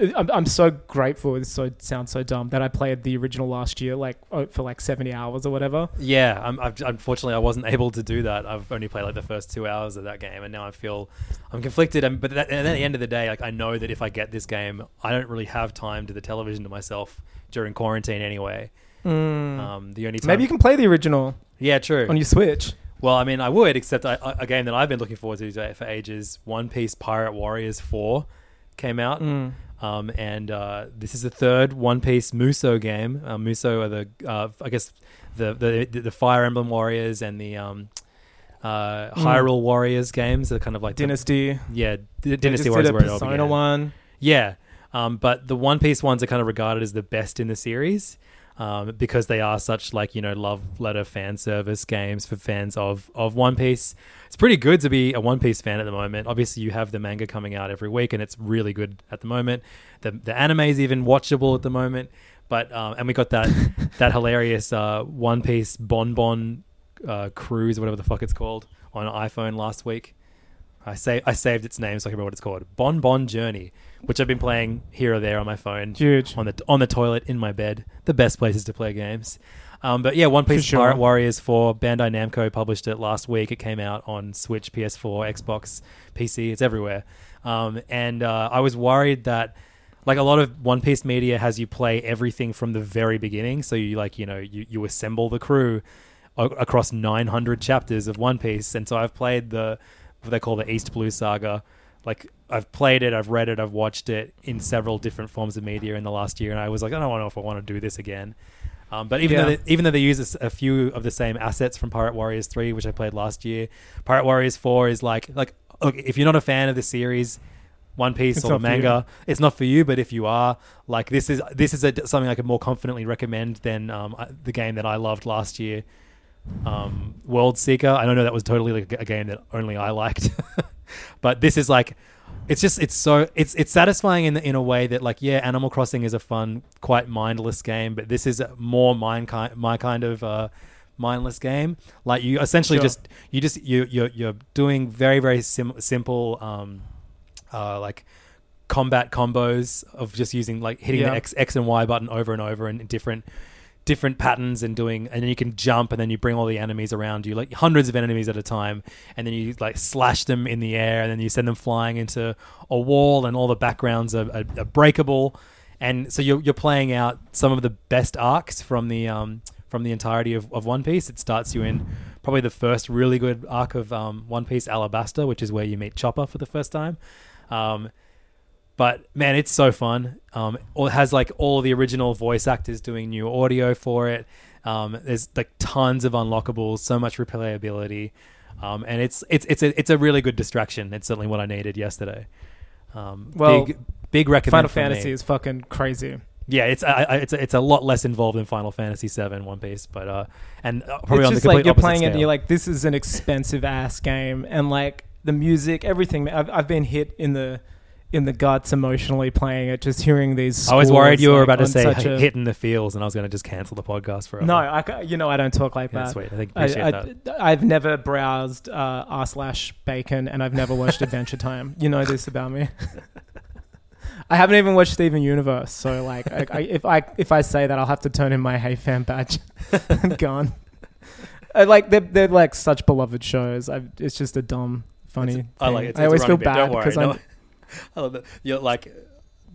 Uh, I'm, I'm so grateful. This so sounds so dumb that I played the original last year, like oh, for like 70 hours or whatever. Yeah, I'm, I've, unfortunately, I wasn't able to do that. I've only played like the first two hours of that game, and now I feel I'm conflicted. And but that, and at the end of the day, like I know that if I get this game, I don't really have time to the television to myself during quarantine anyway. Um, the only time, Mm. Maybe you can play the original yeah, true. on your Switch. Well, I mean, I would, except I, a game that I've been looking forward to for ages. One Piece Pirate Warriors Four came out, Mm. um, and uh, this is the third One Piece Musou game. Uh, Musou are the, uh, I guess, the, the the Fire Emblem Warriors and the um, uh, Hyrule Warriors games. They're kind of like the- Mm. Dynasty. yeah, D- They Dynasty just Warriors. did a Persona one. Yeah, um, but the One Piece ones are kind of regarded as the best in the series um, because they are such like you know love letter fan service games for fans of of One Piece. It's pretty good to be a One Piece fan at the moment. Obviously, you have the manga coming out every week, and it's really good at the moment. The the anime is even watchable at the moment. But um, and we got that that hilarious uh, One Piece Bon Bon uh, cruise, or whatever the fuck it's called, on iPhone last week. I say I saved its name so I can remember what it's called. Bon Bon Journey, which I've been playing here or there on my phone, Huge. on the on the toilet, in my bed. The best places to play games. Um, but yeah, One Piece sure. Pirate Warriors for Bandai Namco published it last week. It came out on Switch, PS4, Xbox, PC. It's everywhere. Um, and uh, I was worried that like a lot of One Piece media has you play everything from the very beginning. So you like you know you you assemble the crew across 900 chapters of One Piece, and so I've played the what they call the East Blue Saga. Like I've played it, I've read it, I've watched it in several different forms of media in the last year, and I was like, I don't know if I want to do this again. Um, but even though they, even though they use a few of the same assets from Pirate Warriors Three, which I played last year, Pirate Warriors Four is like like look if you're not a fan of the series, One Piece It's or the not for you. manga, it's not for you. But if you are, like this is this is a, something I could more confidently recommend than um, the game that I loved last year, um, World Seeker. I don't know that was totally like a game that only I liked, but this is like. It's just it's so it's it's satisfying in the, in a way that like yeah Animal Crossing is a fun quite mindless game but this is a more mind kind my kind of uh, mindless game like you essentially Sure. just you just you you're, you're doing very very sim- simple um uh like combat combos of just using like hitting Yeah. the X X and Y button over and over in different different patterns and doing and then you can jump and then you bring all the enemies around you like hundreds of enemies at a time and then you like slash them in the air and then you send them flying into a wall and all the backgrounds are, are, are breakable and so you're you're playing out some of the best arcs from the um from the entirety of, of One Piece. It starts you in probably the first really good arc of um, One Piece Alabasta, which is where you meet Chopper for the first time. Um, but man, it's so fun. Um, it has like all the original voice actors doing new audio for it. Um, there's like tons of unlockables, so much replayability, um, and it's it's it's a it's a really good distraction. It's certainly what I needed yesterday. Um, Well, big big recommend. Final from me. Fantasy is fucking crazy. Yeah, it's I, I, it's a, it's a lot less involved than Final Fantasy VII One Piece, but uh, and uh, probably it's on the just complete like you're playing it and you're like, this is an expensive ass game, and like the music, everything. I've, I've been hit in the in the guts emotionally playing it, just hearing these. I was worried you were like, about to on say such a- hitting the feels, and I was going to just cancel the podcast forever. No, I, ca- you know I don't talk like Yeah, that. sweet. I think- appreciate I, I've never browsed uh, r slash bacon, and I've never watched Adventure Time. You know this about me. I haven't even watched Steven Universe, so like, I, I, if I if I say that, I'll have to turn in my Hey Fam badge and gone. Like they're, they're like such beloved shows. I, it's just a dumb, funny. I like it. It's, I always feel running bit. bad worry. because I'm. I love that. You're like,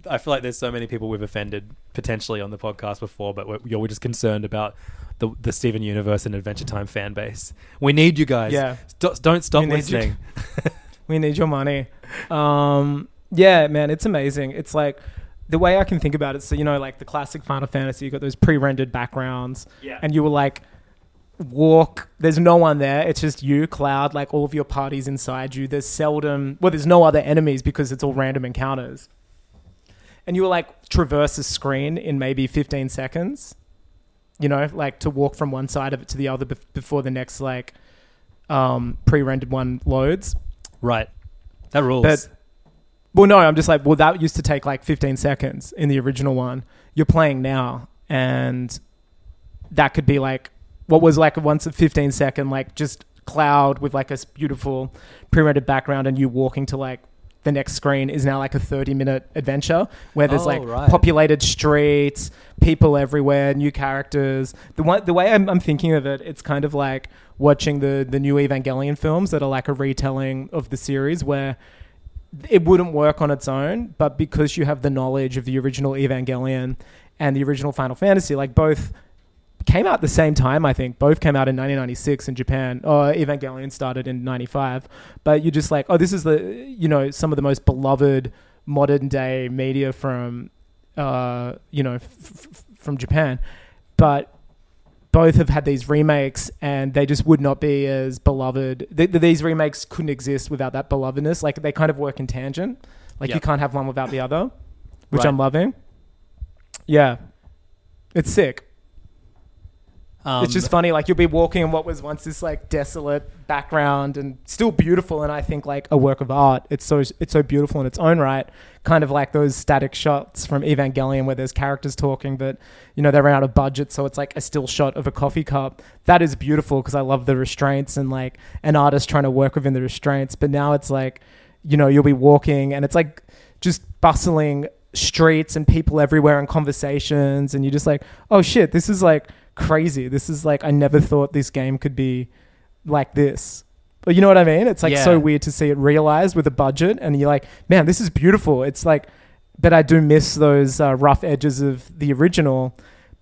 I feel like there's so many people we've offended potentially on the podcast before, but we're, you're, we're just concerned about the the Steven Universe and Adventure Time fan base. We need you guys. Yeah. St- don't stop We you. listening. we need your money. Um, yeah, man, it's amazing. It's like the way I can think about it. So you know, like the classic Final Fantasy, you got those pre-rendered backgrounds, Yeah. and you were like walk. There's no one there. It's just you, Cloud. Like all of your parties inside you. There's seldom. Well, there's no other enemies because it's all random encounters. And you will like traverse a screen in maybe 15 seconds. You know, like to walk from one side of it to the other bef- before the next like um, pre-rendered one loads. Right. That rules. But well, no, I'm just like, well, that used to take like 15 seconds in the original one. You're playing now, and that could be like what was like a once a 15 second, like just cloud with like a beautiful pre-rendered background, and you walking to like the next screen is now like a 30 minute adventure where there's Oh, like right. populated streets, people everywhere, new characters. The one, the way I'm, I'm thinking of it, it's kind of like watching the the new Evangelion films that are like a retelling of the series where it wouldn't work on its own, but because you have the knowledge of the original Evangelion and the original Final Fantasy, like both came out the same time, I think. Both came out in 1996 in Japan. Oh, Evangelion started in 95. But you're just like, oh, this is the, you know, some of the most beloved modern day media from, uh, you know, f- f- from Japan. But both have had these remakes and they just would not be as beloved. Th- th- these remakes couldn't exist without that belovedness. Like they kind of work in tangent. Like you can't have one without the other, which Right. I'm loving. Yeah. It's sick. Um, it's just funny. Like you'll be walking in what was once this like desolate background and still beautiful, and I think like a work of art. It's so it's so beautiful in its own right. Kind of like those static shots from Evangelion where there's characters talking, but you know they ran out of budget, so it's like a still shot of a coffee cup. That is beautiful because I love the restraints and like an artist trying to work within the restraints. But now it's like, you know, you'll be walking and it's like just bustling streets and people everywhere and conversations, and you're just like, oh shit, this is like crazy. This is like I never thought this game could be like this. But you know what I mean? It's like Yeah. so weird to see it realized with a budget, and you're like, man, this is beautiful. It's like, but I do miss those uh, rough edges of the original.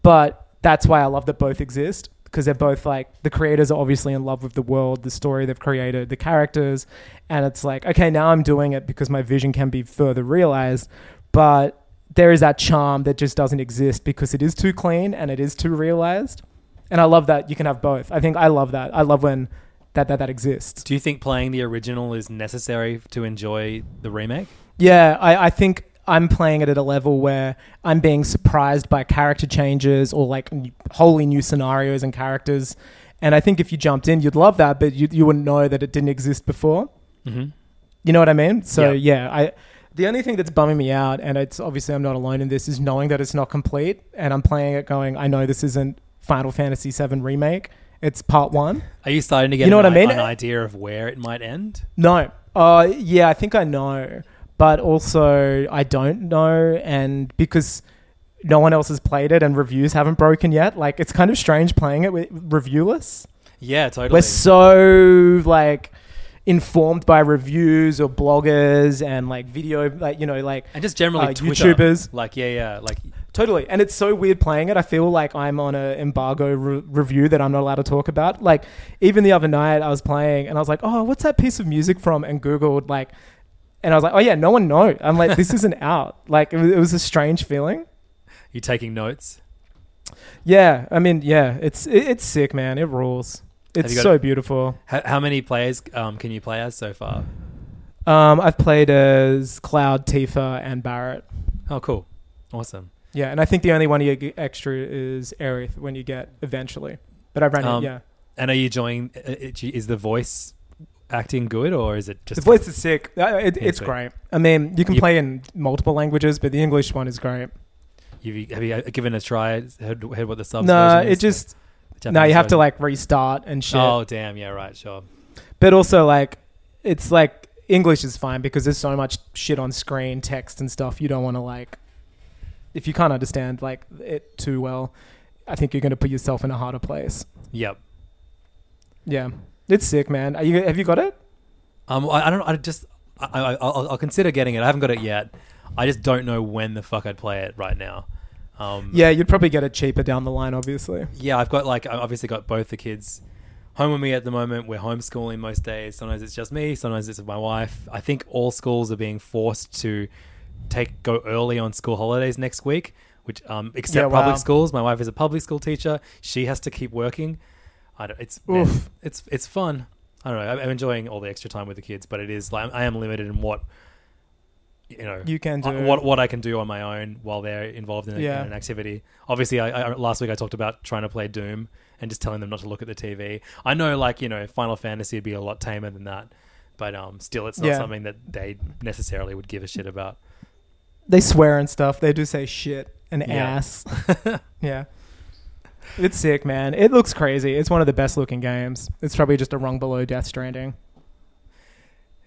But that's why I love that both exist because they're both like the creators are obviously in love with the world, the story they've created, the characters, and it's like, okay, now I'm doing it because my vision can be further realized, but there is that charm that just doesn't exist because it is too clean and it is too realized. And I love that you can have both. I think I love that. I love when that that, that exists. Do you think playing the original is necessary to enjoy the remake? Yeah, I, I think I'm playing it at a level where I'm being surprised by character changes or like wholly new scenarios and characters. And I think if you jumped in, you'd love that, but you, you wouldn't know that it didn't exist before. Mhm. You know what I mean? So Yeah. yeah, I. The only thing that's bumming me out, and it's obviously I'm not alone in this, is knowing that it's not complete, and I'm playing it going, I know this isn't Final Fantasy VII remake. It's part one. Are you starting to get You know an, what I mean? an idea of where it might end? No. Uh, yeah, I think I know, but also I don't know, and because no one else has played it and reviews haven't broken yet, like it's kind of strange playing it with reviewless. Yeah, totally. We're so like informed by reviews or bloggers and like video, like you know, like and just generally uh, Twitter. YouTubers. Like yeah, yeah, like Totally. And it's so weird playing it. I feel like I'm on an embargo re- review that I'm not allowed to talk about. Like, even the other night, I was playing and I was like, oh, what's that piece of music from? And Googled, like, and I was like, oh, yeah, no one knows. I'm like, this isn't out. Like, it was, it was a strange feeling. you taking notes. Yeah. I mean, yeah, it's it, it's sick, man. It rules. It's so it? beautiful. How, how many players um, can you play as so far? Um, I've played as Cloud, Tifa, and Barret. Oh, cool, awesome. Yeah. And I think the only one you get extra is Aerith when you get eventually. But I've ran Um, it, yeah. And are you enjoying? Is the voice acting good, or is it just The voice is sick. Uh, it, it's great. I mean, you can You- play in multiple languages, but the English one is great. Have you, have you given it a try? Heard, heard what the subs? No, it is? just The no. You Japanese have to like restart and shit. Oh damn! Yeah, right. Sure. But also like, it's like English is fine because there's so much shit on screen, text and stuff. You don't want to like, if you can't understand like it too well, I think you're going to put yourself in a harder place. Yep. Yeah, it's sick, man. Are you have you got it? Um, I, I don't. I just. I, I, I'll, I'll consider getting it. I haven't got it yet. I just don't know when the fuck I'd play it right now. Um, Yeah, you'd probably get it cheaper down the line, obviously. yeah. I've got like I've obviously got both the kids home with me at the moment. We're homeschooling most days. Sometimes it's just me. Sometimes it's my wife. I think all schools are being forced to take go early on school holidays next week, which um except Yeah, wow. public schools. My wife is a public school teacher. She has to keep working. I don't. It's man, it's it's fun. I don't know. I'm enjoying all the extra time with the kids, but it is like I am limited in what you know You can do. what what I can do on my own while they're involved in, a, Yeah. in an activity. Obviously, I, I last week I talked about trying to play Doom and just telling them not to look at the TV. I know, like you know, Final Fantasy would be a lot tamer than that, but um, still, it's not Yeah. something that they necessarily would give a shit about. They swear and stuff. They do say shit and Yeah. ass. yeah. It's sick, man. It looks crazy. It's one of the best looking games. It's probably just a rung below Death Stranding.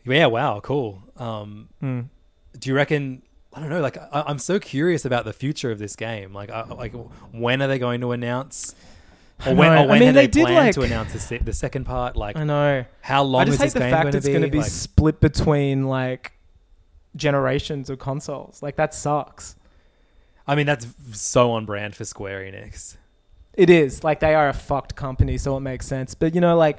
Yeah, wow, cool. Um, Hmm. Do you reckon? I don't know. Like, I, I'm so curious about the future of this game. Like, I, like when are they going to announce? Or when, or when I mean, they they, planned like- to announce the, se- the second part? Like, I know. how long I just is hate this the game fact going to it's be? going to be Like- split between like generations of consoles. Like that sucks. I mean, that's so on brand for Square Enix. It is like they are a fucked company, so it makes sense. But you know, like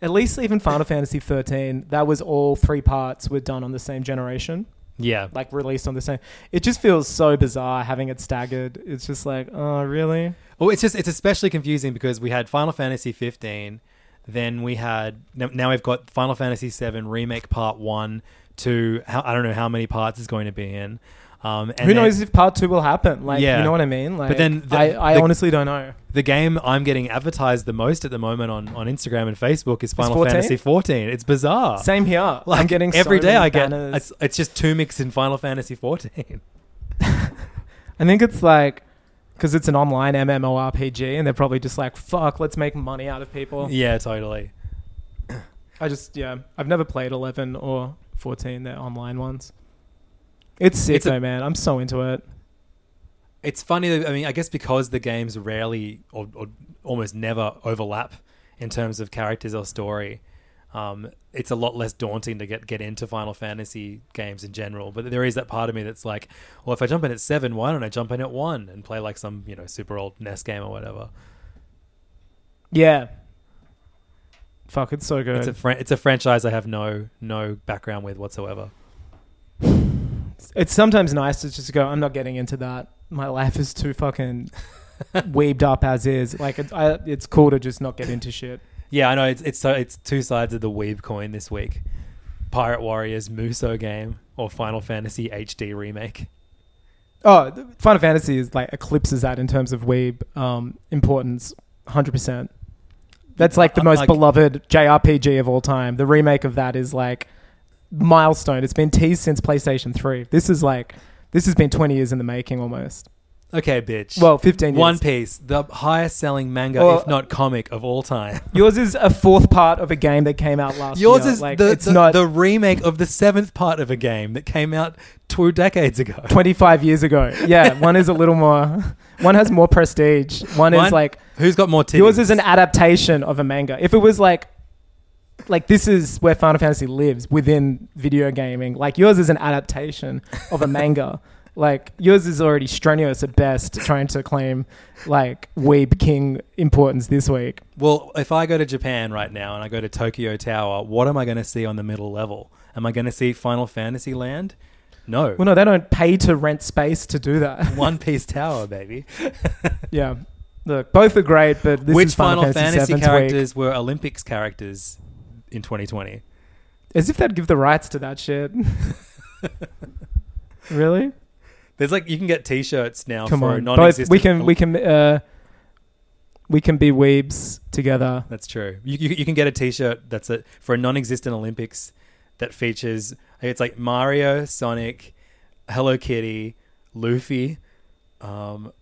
at least even Final Fantasy 13, that was all three parts were done on the same generation. Yeah. like released on the same. It just feels so bizarre having it staggered. It's just like, oh, really? Well, it's just it's especially confusing because we had Final Fantasy 15, then we had now we've got Final Fantasy 7 remake part 1 to how, I don't know how many parts is going to be in. Um, and Who knows if part two will happen? Like, Yeah. you know what I mean? Like, But then the- I, I the- honestly don't know. the game I'm getting advertised the most at the moment on, on Instagram and Facebook is Final 14? Fantasy 14. It's bizarre. Same here. Like I'm getting every so day I get it's, it's just two mix in Final Fantasy 14. I think it's like because it's an online MMORPG, and they're probably just like, "Fuck, let's make money out of people." yeah, totally. I just, yeah, I've never played 11 or 14. They're online ones. It's sick It's a- though, man. I'm so into it. It's funny. I mean, I guess because the games rarely or, or almost never overlap in terms of characters or story, um, it's a lot less daunting to get get into Final Fantasy games in general. But there is that part of me that's like, well, if I jump in at seven, why don't I jump in at one and play like some you know super old NES game or whatever? Yeah. Fuck, it's so good. It's a fran- it's a franchise I have no no background with whatsoever. It's sometimes nice to just go. I'm not getting into that. My life is too fucking weebed up as is. Like it's, I, it's cool to just not get into shit. Yeah, I know it's it's so it's two sides of the weeb coin this week: Pirate Warriors Musou game or Final Fantasy HD remake. Oh, Final Fantasy is like eclipses that in terms of weeb um, importance, hundred percent. That's like the most like- beloved JRPG of all time. The remake of that is like milestone. It's been teased since PlayStation Three. This is like this has been twenty years in the making almost. Okay, bitch. Well, fifteen years. One Piece, the highest selling manga, Well, if not comic, of all time. Yours is a fourth part of a game that came out last Yours year. is like, the, it's the, not the remake of the seventh part of a game that came out two decades ago. 25 years ago. Yeah, one is a little more. One has more prestige. One, One- is like Who's got more titties? yours is an adaptation of a manga. If it was like like this is where Final Fantasy lives within video gaming. Like yours is an adaptation of a manga. Like yours is already strenuous at best, trying to claim like Weeb King importance this week. Well, if I go to Japan right now and I go to Tokyo Tower, what am I going to see on the middle level? Am I going to see Final Fantasy Land? No. Well, no, they don't pay to rent space to do that. One Piece Tower, baby. yeah, look, both are great, but this Which is Final, Final Fantasy week. characters were Olympics characters in 2020? As if they'd give the rights to that shit. really? There's like you can get T-shirts now Come for on, both non-existent. we can we can uh, we can be weebs together. That's true. You, you, you can get a T-shirt that's a, for a non-existent Olympics that features it's like Mario, Sonic, Hello Kitty, Luffy, um,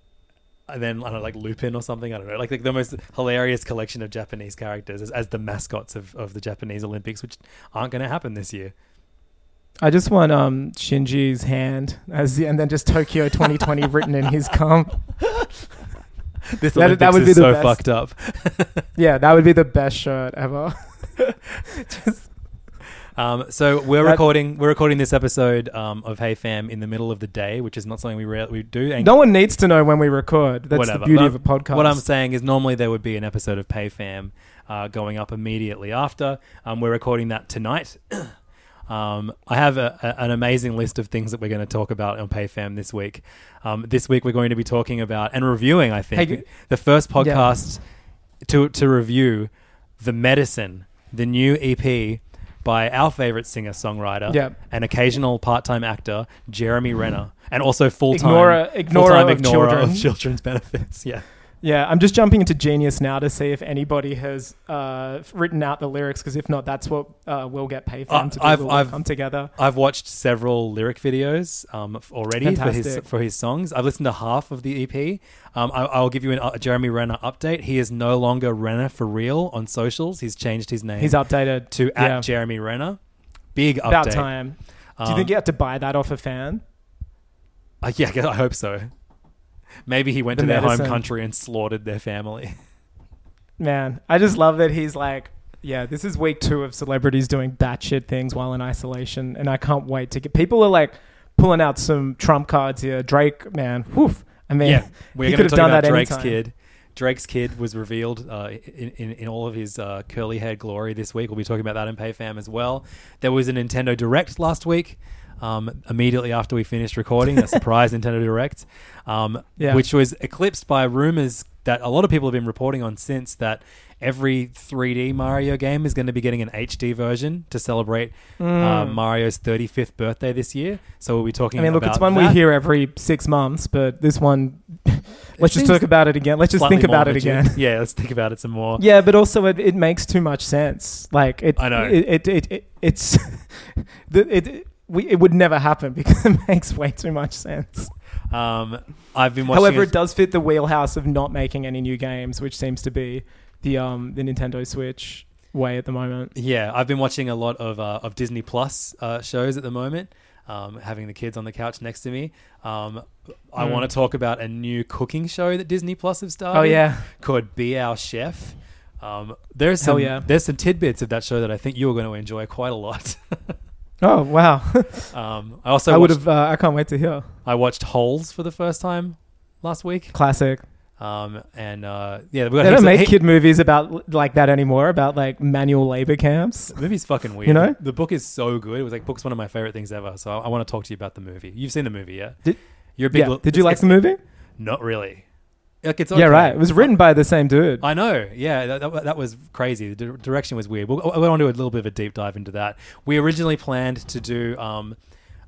and then I don't know, like Lupin or something. I don't know, like, like the most hilarious collection of Japanese characters as, as the mascots of, of the Japanese Olympics, which aren't going to happen this year. I just want um Shinji's hand as the, and then just Tokyo 2020 written in his comp. This That- that would be the so best. fucked up. Yeah, that would be the best shirt ever. Um, so we're That- recording. We're recording this episode um, of Hey Fam in the middle of the day, which is not something we re- we do. And no one needs to know when we record. That's the beauty But of a podcast. What I'm saying is normally there would be an episode of Pay Fam uh, going up immediately after. Um, we're recording that tonight. Um, I have a, a, an amazing list of things that we're going to talk about on PayFam this week. Um, this week we're going to be talking about and reviewing. I think Hey, the first podcast to to review the medicine, the new EP by our favorite singer songwriter Yep. and occasional part time actor Jeremy Renner, and also full Ignorer- time ignorer of children. of children's benefits. Yeah. Yeah, I'm just jumping into Genius now to see if anybody has uh, written out the lyrics because if not, that's what uh, we'll get paid for Uh, to do. I've- I've- come together. I've watched several lyric videos um, already for his for his songs. I've listened to half of the EP. Um, I, I'll give you an, a Jeremy Renner update. He is no longer Renner for real on socials. He's changed his name. He's updated to at yeah. Jeremy Renner. Big update. About time. Do you Um, think you had to buy that off a fan? Uh, yeah, I hope so. Maybe he went The to their medicine. home country and slaughtered their family. Man, I just love that he's like, yeah, this is week two of celebrities doing batshit things while in isolation, and I can't wait to get. People are like pulling out some trump cards here. Drake, man, whew. I mean, yeah, we're going could to have talk done about that Drake's anytime. kid. Drake's kid was revealed uh, in, in, in all of his uh, curly haired glory this week. We'll be talking about that in PayFam as well. There was a Nintendo Direct last week. Um, immediately after we finished recording, a surprise Nintendo Direct, um, Yeah. which was eclipsed by rumors that a lot of people have been reporting on since that every 3D Mario game is going to be getting an HD version to celebrate uh, Mm. Mario's 35th birthday this year. So we'll be talking. I mean, look, it's one we hear every six months, but this one, let's just talk about it again. Let's just think about it legit. again. Yeah, let's think about it some more. Yeah, but also it, it makes too much sense. Like it, I know. it, it, it, it it's the, it we it would never happen because it makes way too much sense. Um, I've been watching. However, a- it does fit the wheelhouse of not making any new games, which seems to be the um the Nintendo Switch way at the moment. Yeah, I've been watching a lot of uh, of Disney Plus uh, shows at the moment. Um, having the kids on the couch next to me. Um, I Mm. want to talk about a new cooking show that Disney Plus have started. Oh, yeah. called Be Our Chef. Um, there's some yeah. there's some tidbits of that show that I think you're going to enjoy quite a lot. Oh wow! um, I also I would watched- have. Uh, I can't wait to hear. I watched Holes for the first time last week. Classic. Um, and uh, yeah, we got They heaps don't of- make kid movies about like that anymore. About like manual labor camps. The movie's fucking weird. You know? the book is so good. It was like book's one of my favorite things ever. So I, I want to talk to you about the movie. You've seen the movie, yeah? Did- You're a big. yeah. Did you it's- like the movie? Not really. Like it's Yeah, right. It was written by the same dude. I know. Yeah, that, that, that was crazy. The di- direction was weird. We'll, I want to do a little bit of a deep dive into that. We originally planned to do um,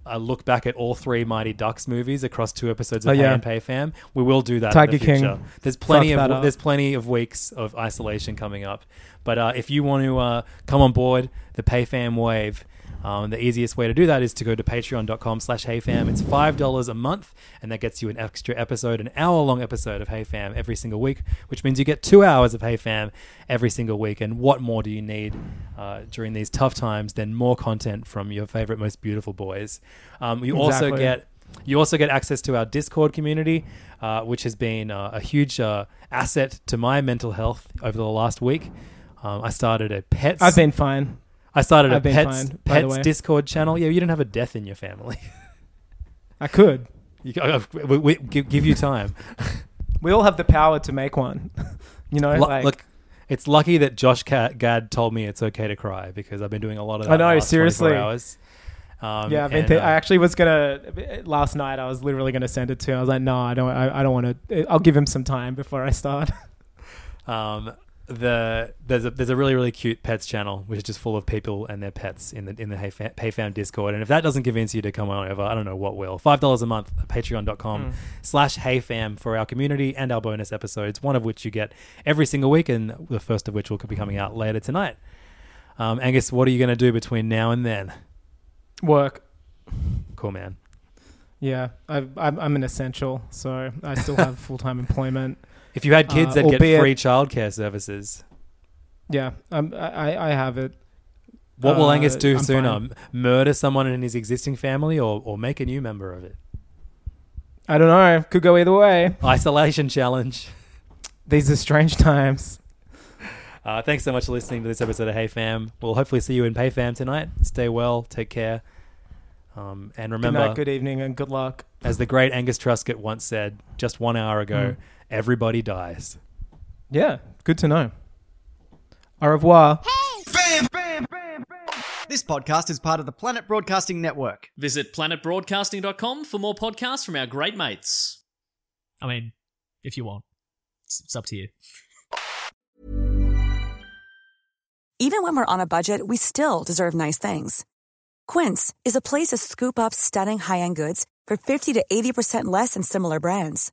a look back at all three Mighty Ducks movies across two episodes of Oh, Hey yeah. and Pay Fam. We will do that Tiger in the future. King There's plenty fucked that of up. there's plenty of weeks of isolation coming up. But uh, if you want to uh, come on board the Pay Fam wave. Um, the easiest way to do that is to go to patreon.com slash heyfam. It's $5 a month, and that gets you an extra episode, an hour-long episode of Hey Fam every single week, which means you get two hours of Hey Fam every single week. And what more do you need uh, during these tough times than more content from your favorite, most beautiful boys? Um, you also get you also get access to our Discord community, uh, which has been uh, a huge uh, asset to my mental health over the last week. Um, I started a pets. I've been fine. I started a I've been pets fine, pets. Discord channel. Yeah, you didn't have a death in your family. I could. you, I- I- we, we, give, give you time. We all have the power to make one. you know, Lu- like Look, it's lucky that Josh Gad told me it's okay to cry because I've been doing a lot of that. I know, seriously. Hours. Um, yeah, I've been thi- uh, I actually was gonna last night. I was literally gonna send it to him. I was like, no, I don't. I, I don't want to. I'll give him some time before I start. Um, the there's a there's a really really cute pets channel which is just full of people and their pets in the in the Hey Fam, hey Fam Discord. And if that doesn't convince you to come on over, I don't know what will. Five dollars a month at Patreon.com slash Hey Fam for our community and our bonus episodes. One of which you get every single week, and the first of which will be coming out later tonight. Um, Angus, what are you going to do between now and then? Work. Cool, man. Yeah, I, I'm, I'm an essential, so I still have full time employment. If you had kids Uh, that get free childcare services, Yeah, um, I, I have it. what will Uh, Angus do I'm sooner? fine. Murder someone in his existing family, or or make a new member of it? I don't know. Could go either way. Isolation challenge. These are strange times. Uh, thanks so much for listening to this episode of Hey Fam. We'll hopefully see you in Pay Fam tonight. Stay well, take care, um, and Good remember, night, good evening, and good luck. as the great Angus Truscott once said just one hour ago, Mm. Everybody dies. Yeah, good to know. Au revoir. This podcast is part of the Planet Broadcasting Network. Visit planetbroadcasting.com for more podcasts from our great mates. I mean, if you want, it's, it's up to you. Even when we're on a budget, we still deserve nice things. Quince is a place to scoop up stunning high-end goods for 50 to 80% less than similar brands.